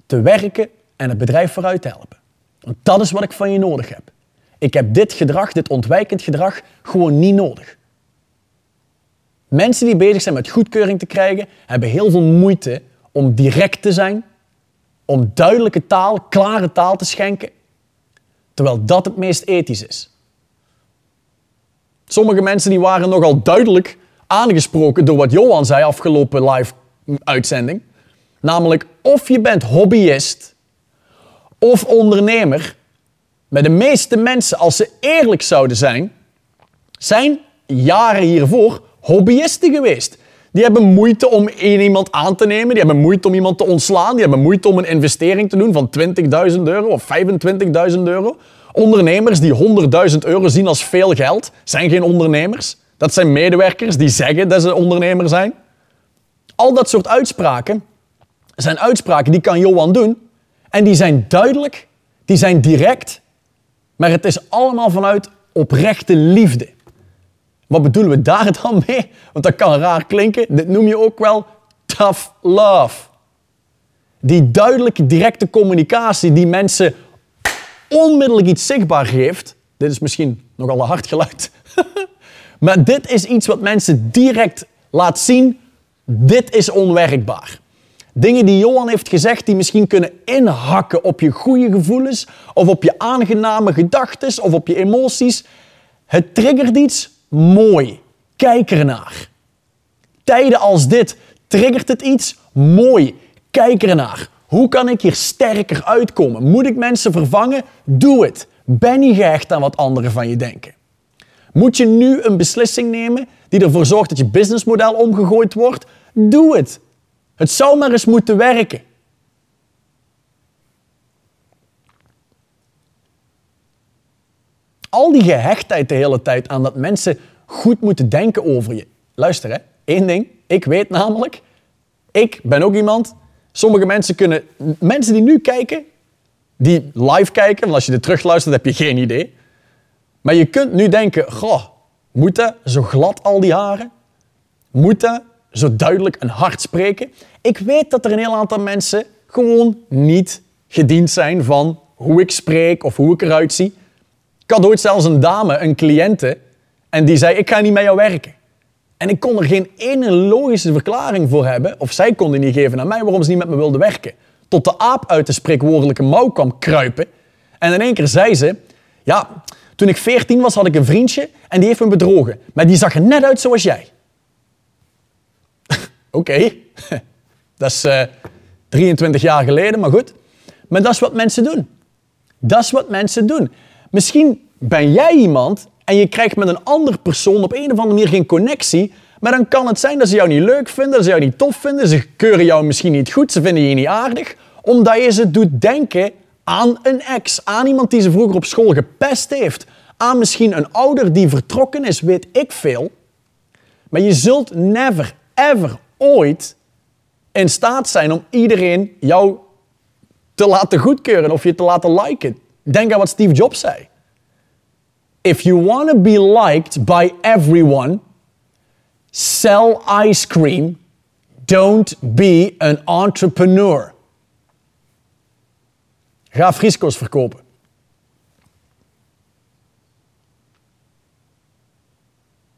te werken en het bedrijf vooruit te helpen? Want dat is wat ik van je nodig heb. Ik heb dit gedrag, dit ontwijkend gedrag, gewoon niet nodig. Mensen die bezig zijn met goedkeuring te krijgen, hebben heel veel moeite om direct te zijn, om duidelijke taal, klare taal te schenken, terwijl dat het meest ethisch is. Sommige mensen die waren nogal duidelijk aangesproken door wat Johan zei afgelopen live uitzending. Namelijk, of je bent hobbyist of ondernemer. Maar de meeste mensen, als ze eerlijk zouden zijn, zijn jaren hiervoor hobbyisten geweest. Die hebben moeite om iemand aan te nemen, die hebben moeite om iemand te ontslaan, die hebben moeite om een investering te doen van 20.000 euro of 25.000 euro. Ondernemers die 100.000 euro zien als veel geld, zijn geen ondernemers. Dat zijn medewerkers die zeggen dat ze ondernemer zijn. Al dat soort uitspraken zijn uitspraken die kan Johan doen. En die zijn duidelijk, die zijn direct, maar het is allemaal vanuit oprechte liefde. Wat bedoelen we daar [LAUGHS] dan mee? Want dat kan raar klinken. Dit noem je ook wel tough love. Die duidelijke, directe communicatie die mensen onmiddellijk iets zichtbaar geeft. Dit is misschien nogal een hard geluid. [LAUGHS] maar dit is iets wat mensen direct laat zien. Dit is onwerkbaar. Dingen die Johan heeft gezegd die misschien kunnen inhakken op je goede gevoelens of op je aangename gedachten of op je emoties. Het triggert iets Mooi. Kijk ernaar. Tijden als dit triggert het iets? Mooi. Kijk ernaar. Hoe kan ik hier sterker uitkomen? Moet ik mensen vervangen? Doe het. Ben niet gehecht aan wat anderen van je denken. Moet je nu een beslissing nemen die ervoor zorgt dat je businessmodel omgegooid wordt? Doe het. Het zou maar eens moeten werken. al die gehechtheid de hele tijd aan dat mensen goed moeten denken over je. Luister hè, één ding. Ik weet namelijk, ik ben ook iemand. Sommige mensen kunnen, mensen die nu kijken, die live kijken, want als je dit terugluistert heb je geen idee. Maar je kunt nu denken, goh, moeten zo glad al die haren? Moeten zo duidelijk een hart spreken? Ik weet dat er een heel aantal mensen gewoon niet gediend zijn van hoe ik spreek of hoe ik eruit zie. Ik had ooit zelfs een dame, een cliënte, en die zei: Ik ga niet met jou werken. En ik kon er geen ene logische verklaring voor hebben, of zij kon niet geven aan mij, waarom ze niet met me wilde werken. Tot de aap uit de spreekwoordelijke mouw kwam kruipen. En in één keer zei ze: Ja, Toen ik 14 was, had ik een vriendje en die heeft me bedrogen. Maar die zag er net uit zoals jij. Oké, [LAUGHS] dat is uh, 23 jaar geleden, maar goed. Maar dat is wat mensen doen. Dat is wat mensen doen. Misschien ben jij iemand en je krijgt met een andere persoon op een of andere manier geen connectie, maar dan kan het zijn dat ze jou niet leuk vinden, dat ze jou niet tof vinden, ze keuren jou misschien niet goed, ze vinden je niet aardig, omdat je ze doet denken aan een ex, aan iemand die ze vroeger op school gepest heeft, aan misschien een ouder die vertrokken is, weet ik veel. Maar je zult never, ever, ooit in staat zijn om iedereen jou te laten goedkeuren of je te laten liken. Denk aan wat Steve Jobs zei. If you want to be liked by everyone, sell ice cream. Don't be an entrepreneur. Ga frisco's verkopen.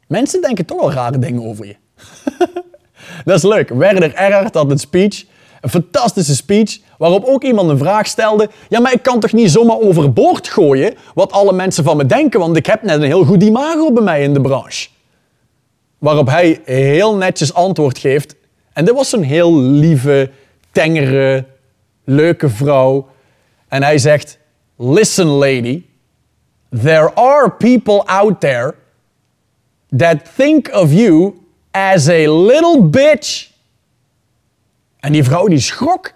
Mensen denken toch wel rare dingen over je. [LAUGHS] Dat is leuk. Werder Erhard had een speech. Een fantastische speech. Waarop ook iemand een vraag stelde. Ja, maar ik kan toch niet zomaar overboord gooien wat alle mensen van me denken. Want ik heb net een heel goed imago bij mij in de branche. Waarop hij heel netjes antwoord geeft. En dit was een heel lieve, tengere, leuke vrouw. En hij zegt: Listen, lady. There are people out there that think of you as a little bitch. En die vrouw die schrok.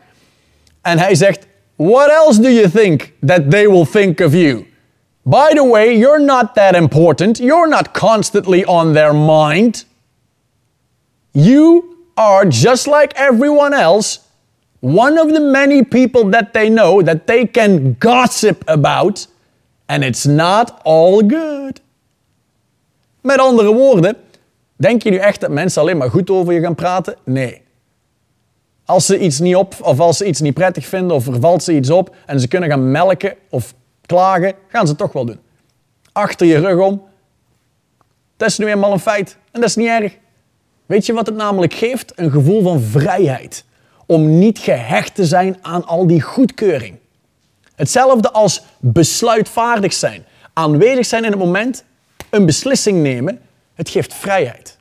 En hij zegt, what else do you think that they will think of you? By the way, you're not that important. You're not constantly on their mind. You are just like everyone else, one of the many people that they know that they can gossip about, and it's not all good. Met andere woorden, denk je nu echt dat mensen alleen maar goed over je gaan praten? Nee. Als ze iets niet op, of als ze iets niet prettig vinden, of er valt ze iets op en ze kunnen gaan melken of klagen, gaan ze het toch wel doen. Achter je rug om. Dat is nu eenmaal een feit. En dat is niet erg. Weet je wat het namelijk geeft? Een gevoel van vrijheid. Om niet gehecht te zijn aan al die goedkeuring. Hetzelfde als besluitvaardig zijn. Aanwezig zijn in het moment, een beslissing nemen. Het geeft vrijheid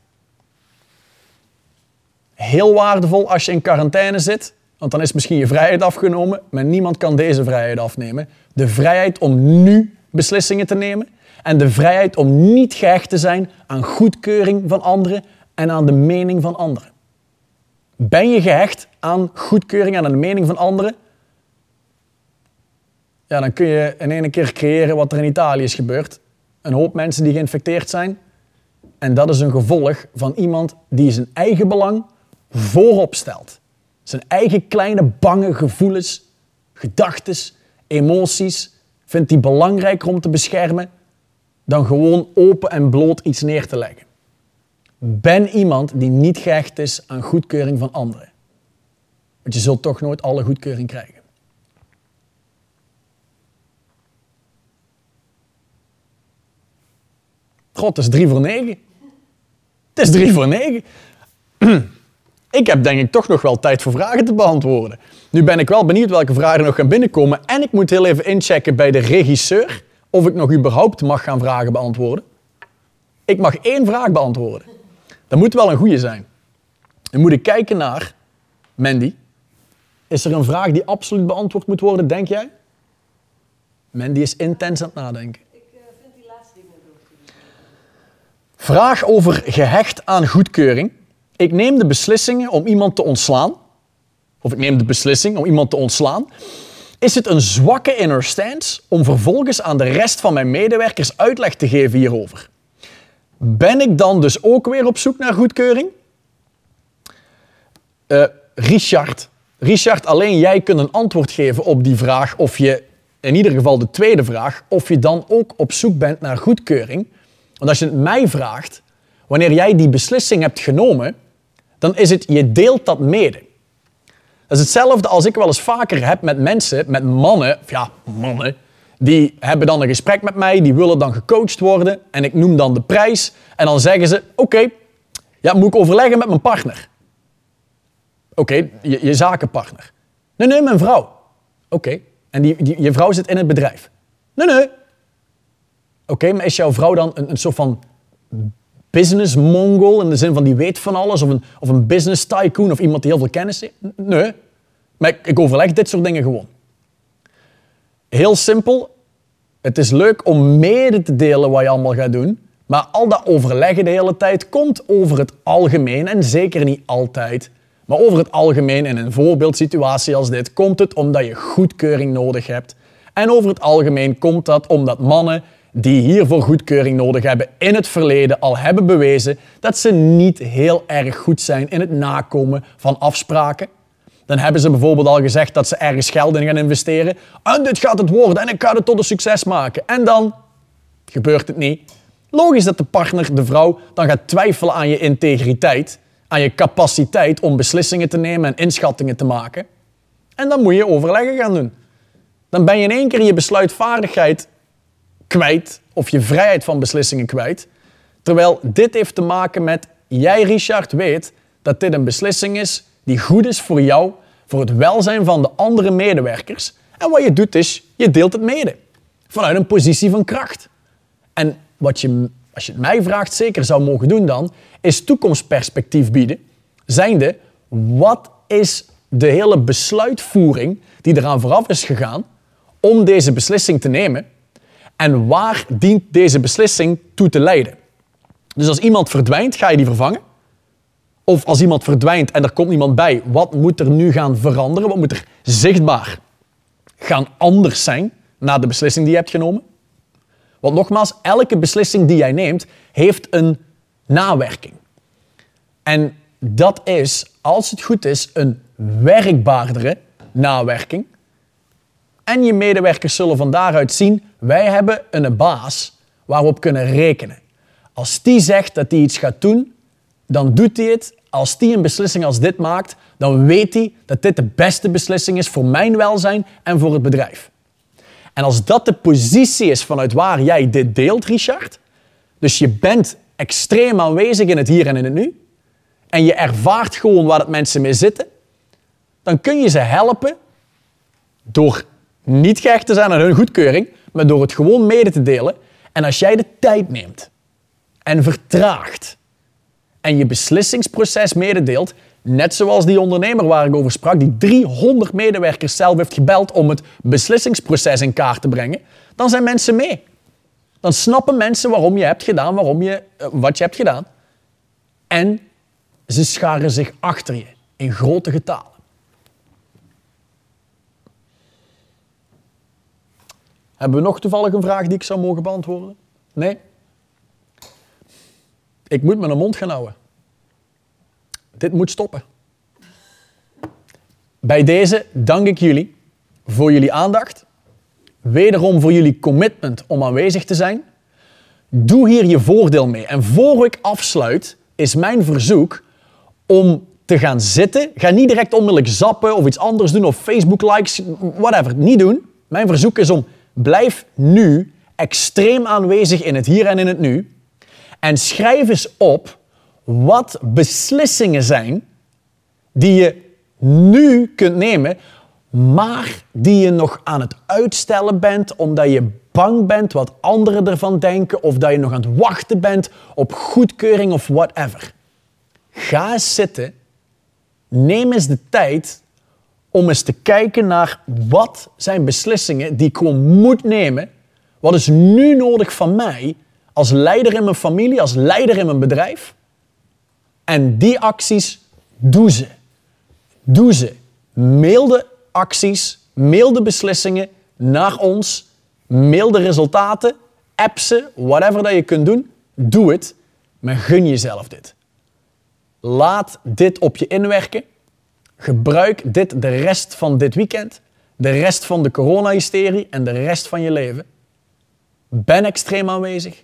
heel waardevol als je in quarantaine zit, want dan is misschien je vrijheid afgenomen, maar niemand kan deze vrijheid afnemen. De vrijheid om nu beslissingen te nemen en de vrijheid om niet gehecht te zijn aan goedkeuring van anderen en aan de mening van anderen. Ben je gehecht aan goedkeuring en aan de mening van anderen? Ja, dan kun je in één keer creëren wat er in Italië is gebeurd. Een hoop mensen die geïnfecteerd zijn. En dat is een gevolg van iemand die zijn eigen belang voorop stelt. Zijn eigen kleine bange gevoelens, gedachten, emoties vindt hij belangrijker om te beschermen dan gewoon open en bloot iets neer te leggen. Ben iemand die niet gehecht is aan goedkeuring van anderen. Want je zult toch nooit alle goedkeuring krijgen. God, is drie voor negen. Het is drie voor negen. [CLEARS THROAT] Ik heb denk ik toch nog wel tijd voor vragen te beantwoorden. Nu ben ik wel benieuwd welke vragen nog gaan binnenkomen. En ik moet heel even inchecken bij de regisseur of ik nog überhaupt mag gaan vragen beantwoorden. Ik mag één vraag beantwoorden. Dat moet wel een goede zijn. Dan moet ik kijken naar Mandy. Is er een vraag die absoluut beantwoord moet worden, denk jij? Mandy is intens aan het nadenken. Ik uh, vind die laatste dingen door. Vraag over gehecht aan goedkeuring. Ik neem de beslissingen om iemand te ontslaan. Of ik neem de beslissing om iemand te ontslaan. Is het een zwakke inner stance om vervolgens aan de rest van mijn medewerkers uitleg te geven hierover? Ben ik dan dus ook weer op zoek naar goedkeuring? Uh, Richard, Richard, alleen jij kunt een antwoord geven op die vraag of je, in ieder geval de tweede vraag, of je dan ook op zoek bent naar goedkeuring. Want als je het mij vraagt, wanneer jij die beslissing hebt genomen, dan is het, je deelt dat mede. Dat is hetzelfde als ik wel eens vaker heb met mensen, met mannen, ja, mannen, die hebben dan een gesprek met mij, die willen dan gecoacht worden en ik noem dan de prijs en dan zeggen ze, oké, ja, moet ik overleggen met mijn partner? Oké, je, je, zakenpartner. Nee, nee, mijn vrouw. Oké, en die, die, je vrouw zit in het bedrijf. Nee, nee. Oké, maar is jouw vrouw dan een, soort van business mongol in de zin van die weet van alles? Of een, of een business tycoon of iemand die heel veel kennis heeft? Nee. Maar ik, ik overleg dit soort dingen gewoon. Heel simpel. Het is leuk om mede te delen wat je allemaal gaat doen. Maar al dat overleggen de hele tijd komt over het algemeen. En zeker niet altijd. Maar over het algemeen in een voorbeeldsituatie als dit komt het omdat je goedkeuring nodig hebt. En over het algemeen komt dat omdat mannen die hiervoor goedkeuring nodig hebben in het verleden al hebben bewezen dat ze niet heel erg goed zijn in het nakomen van afspraken. Dan hebben ze bijvoorbeeld al gezegd dat ze ergens geld in gaan investeren. En dit gaat het worden en ik ga het tot een succes maken. En dan gebeurt het niet. Logisch dat de partner, de vrouw, dan gaat twijfelen aan je integriteit, aan je capaciteit om beslissingen te nemen en inschattingen te maken. En dan moet je overleggen gaan doen. Dan ben je in één keer je besluitvaardigheid kwijt of je vrijheid van beslissingen kwijt. Terwijl dit heeft te maken met, jij Richard weet dat dit een beslissing is die goed is voor jou, voor het welzijn van de andere medewerkers. En wat je doet is, je deelt het mede. Vanuit een positie van kracht. En wat je, als je het mij vraagt, zeker zou mogen doen dan, is toekomstperspectief bieden. Zijnde, wat is de hele besluitvoering die eraan vooraf is gegaan om deze beslissing te nemen? En waar dient deze beslissing toe te leiden? Dus als iemand verdwijnt, ga je die vervangen? Of als iemand verdwijnt en er komt niemand bij, wat moet er nu gaan veranderen? Wat moet er zichtbaar gaan anders zijn na de beslissing die je hebt genomen? Want nogmaals, elke beslissing die jij neemt, heeft een nawerking. En dat is, als het goed is, een werkbaardere nawerking. En je medewerkers zullen van daaruit zien, wij hebben een baas waar we op kunnen rekenen. Als die zegt dat hij iets gaat doen, dan doet hij het. Als die een beslissing als dit maakt, dan weet hij dat dit de beste beslissing is voor mijn welzijn en voor het bedrijf. En als dat de positie is vanuit waar jij dit deelt, Richard, dus je bent extreem aanwezig in het hier en in het nu, en je ervaart gewoon waar het mensen mee zitten, dan kun je ze helpen door niet gehecht te zijn aan hun goedkeuring, maar door het gewoon mede te delen. En als jij de tijd neemt en vertraagt en je beslissingsproces mededeelt, net zoals die ondernemer waar ik over sprak, die 300 medewerkers zelf heeft gebeld om het beslissingsproces in kaart te brengen, dan zijn mensen mee. Dan snappen mensen waarom je hebt gedaan, waarom je, eh, wat je hebt gedaan. En ze scharen zich achter je in grote getalen. Hebben we nog toevallig een vraag die ik zou mogen beantwoorden? Nee? Ik moet mijn mond gaan houden. Dit moet stoppen. Bij deze dank ik jullie voor jullie aandacht. Wederom voor jullie commitment om aanwezig te zijn. Doe hier je voordeel mee. En voor ik afsluit, is mijn verzoek om te gaan zitten. Ga niet direct onmiddellijk zappen of iets anders doen of Facebook likes, whatever. Niet doen. Mijn verzoek is om blijf nu extreem aanwezig in het hier en in het nu. En schrijf eens op wat beslissingen zijn die je nu kunt nemen, maar die je nog aan het uitstellen bent omdat je bang bent wat anderen ervan denken of dat je nog aan het wachten bent op goedkeuring of whatever. Ga eens zitten, neem eens de tijd om eens te kijken naar wat zijn beslissingen die ik gewoon moet nemen. Wat is nu nodig van mij als leider in mijn familie, als leider in mijn bedrijf? En die acties, doe ze. Doe ze. Mail de acties, mail de beslissingen naar ons. Mail de resultaten, app ze, whatever dat je kunt doen. Doe het, maar gun jezelf dit. Laat dit op je inwerken. Gebruik dit de rest van dit weekend, de rest van de corona-hysterie en de rest van je leven. Ben extreem aanwezig.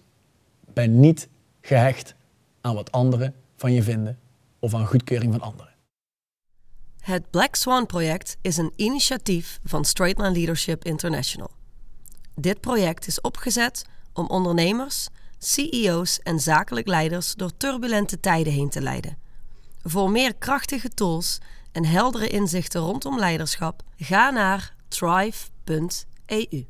Ben niet gehecht aan wat anderen van je vinden of aan goedkeuring van anderen. Het Black Swan project is een initiatief van Straightline Leadership International. Dit project is opgezet om ondernemers, CEO's en zakelijk leiders door turbulente tijden heen te leiden. Voor meer krachtige tools en heldere inzichten rondom leiderschap? Ga naar thrive.eu.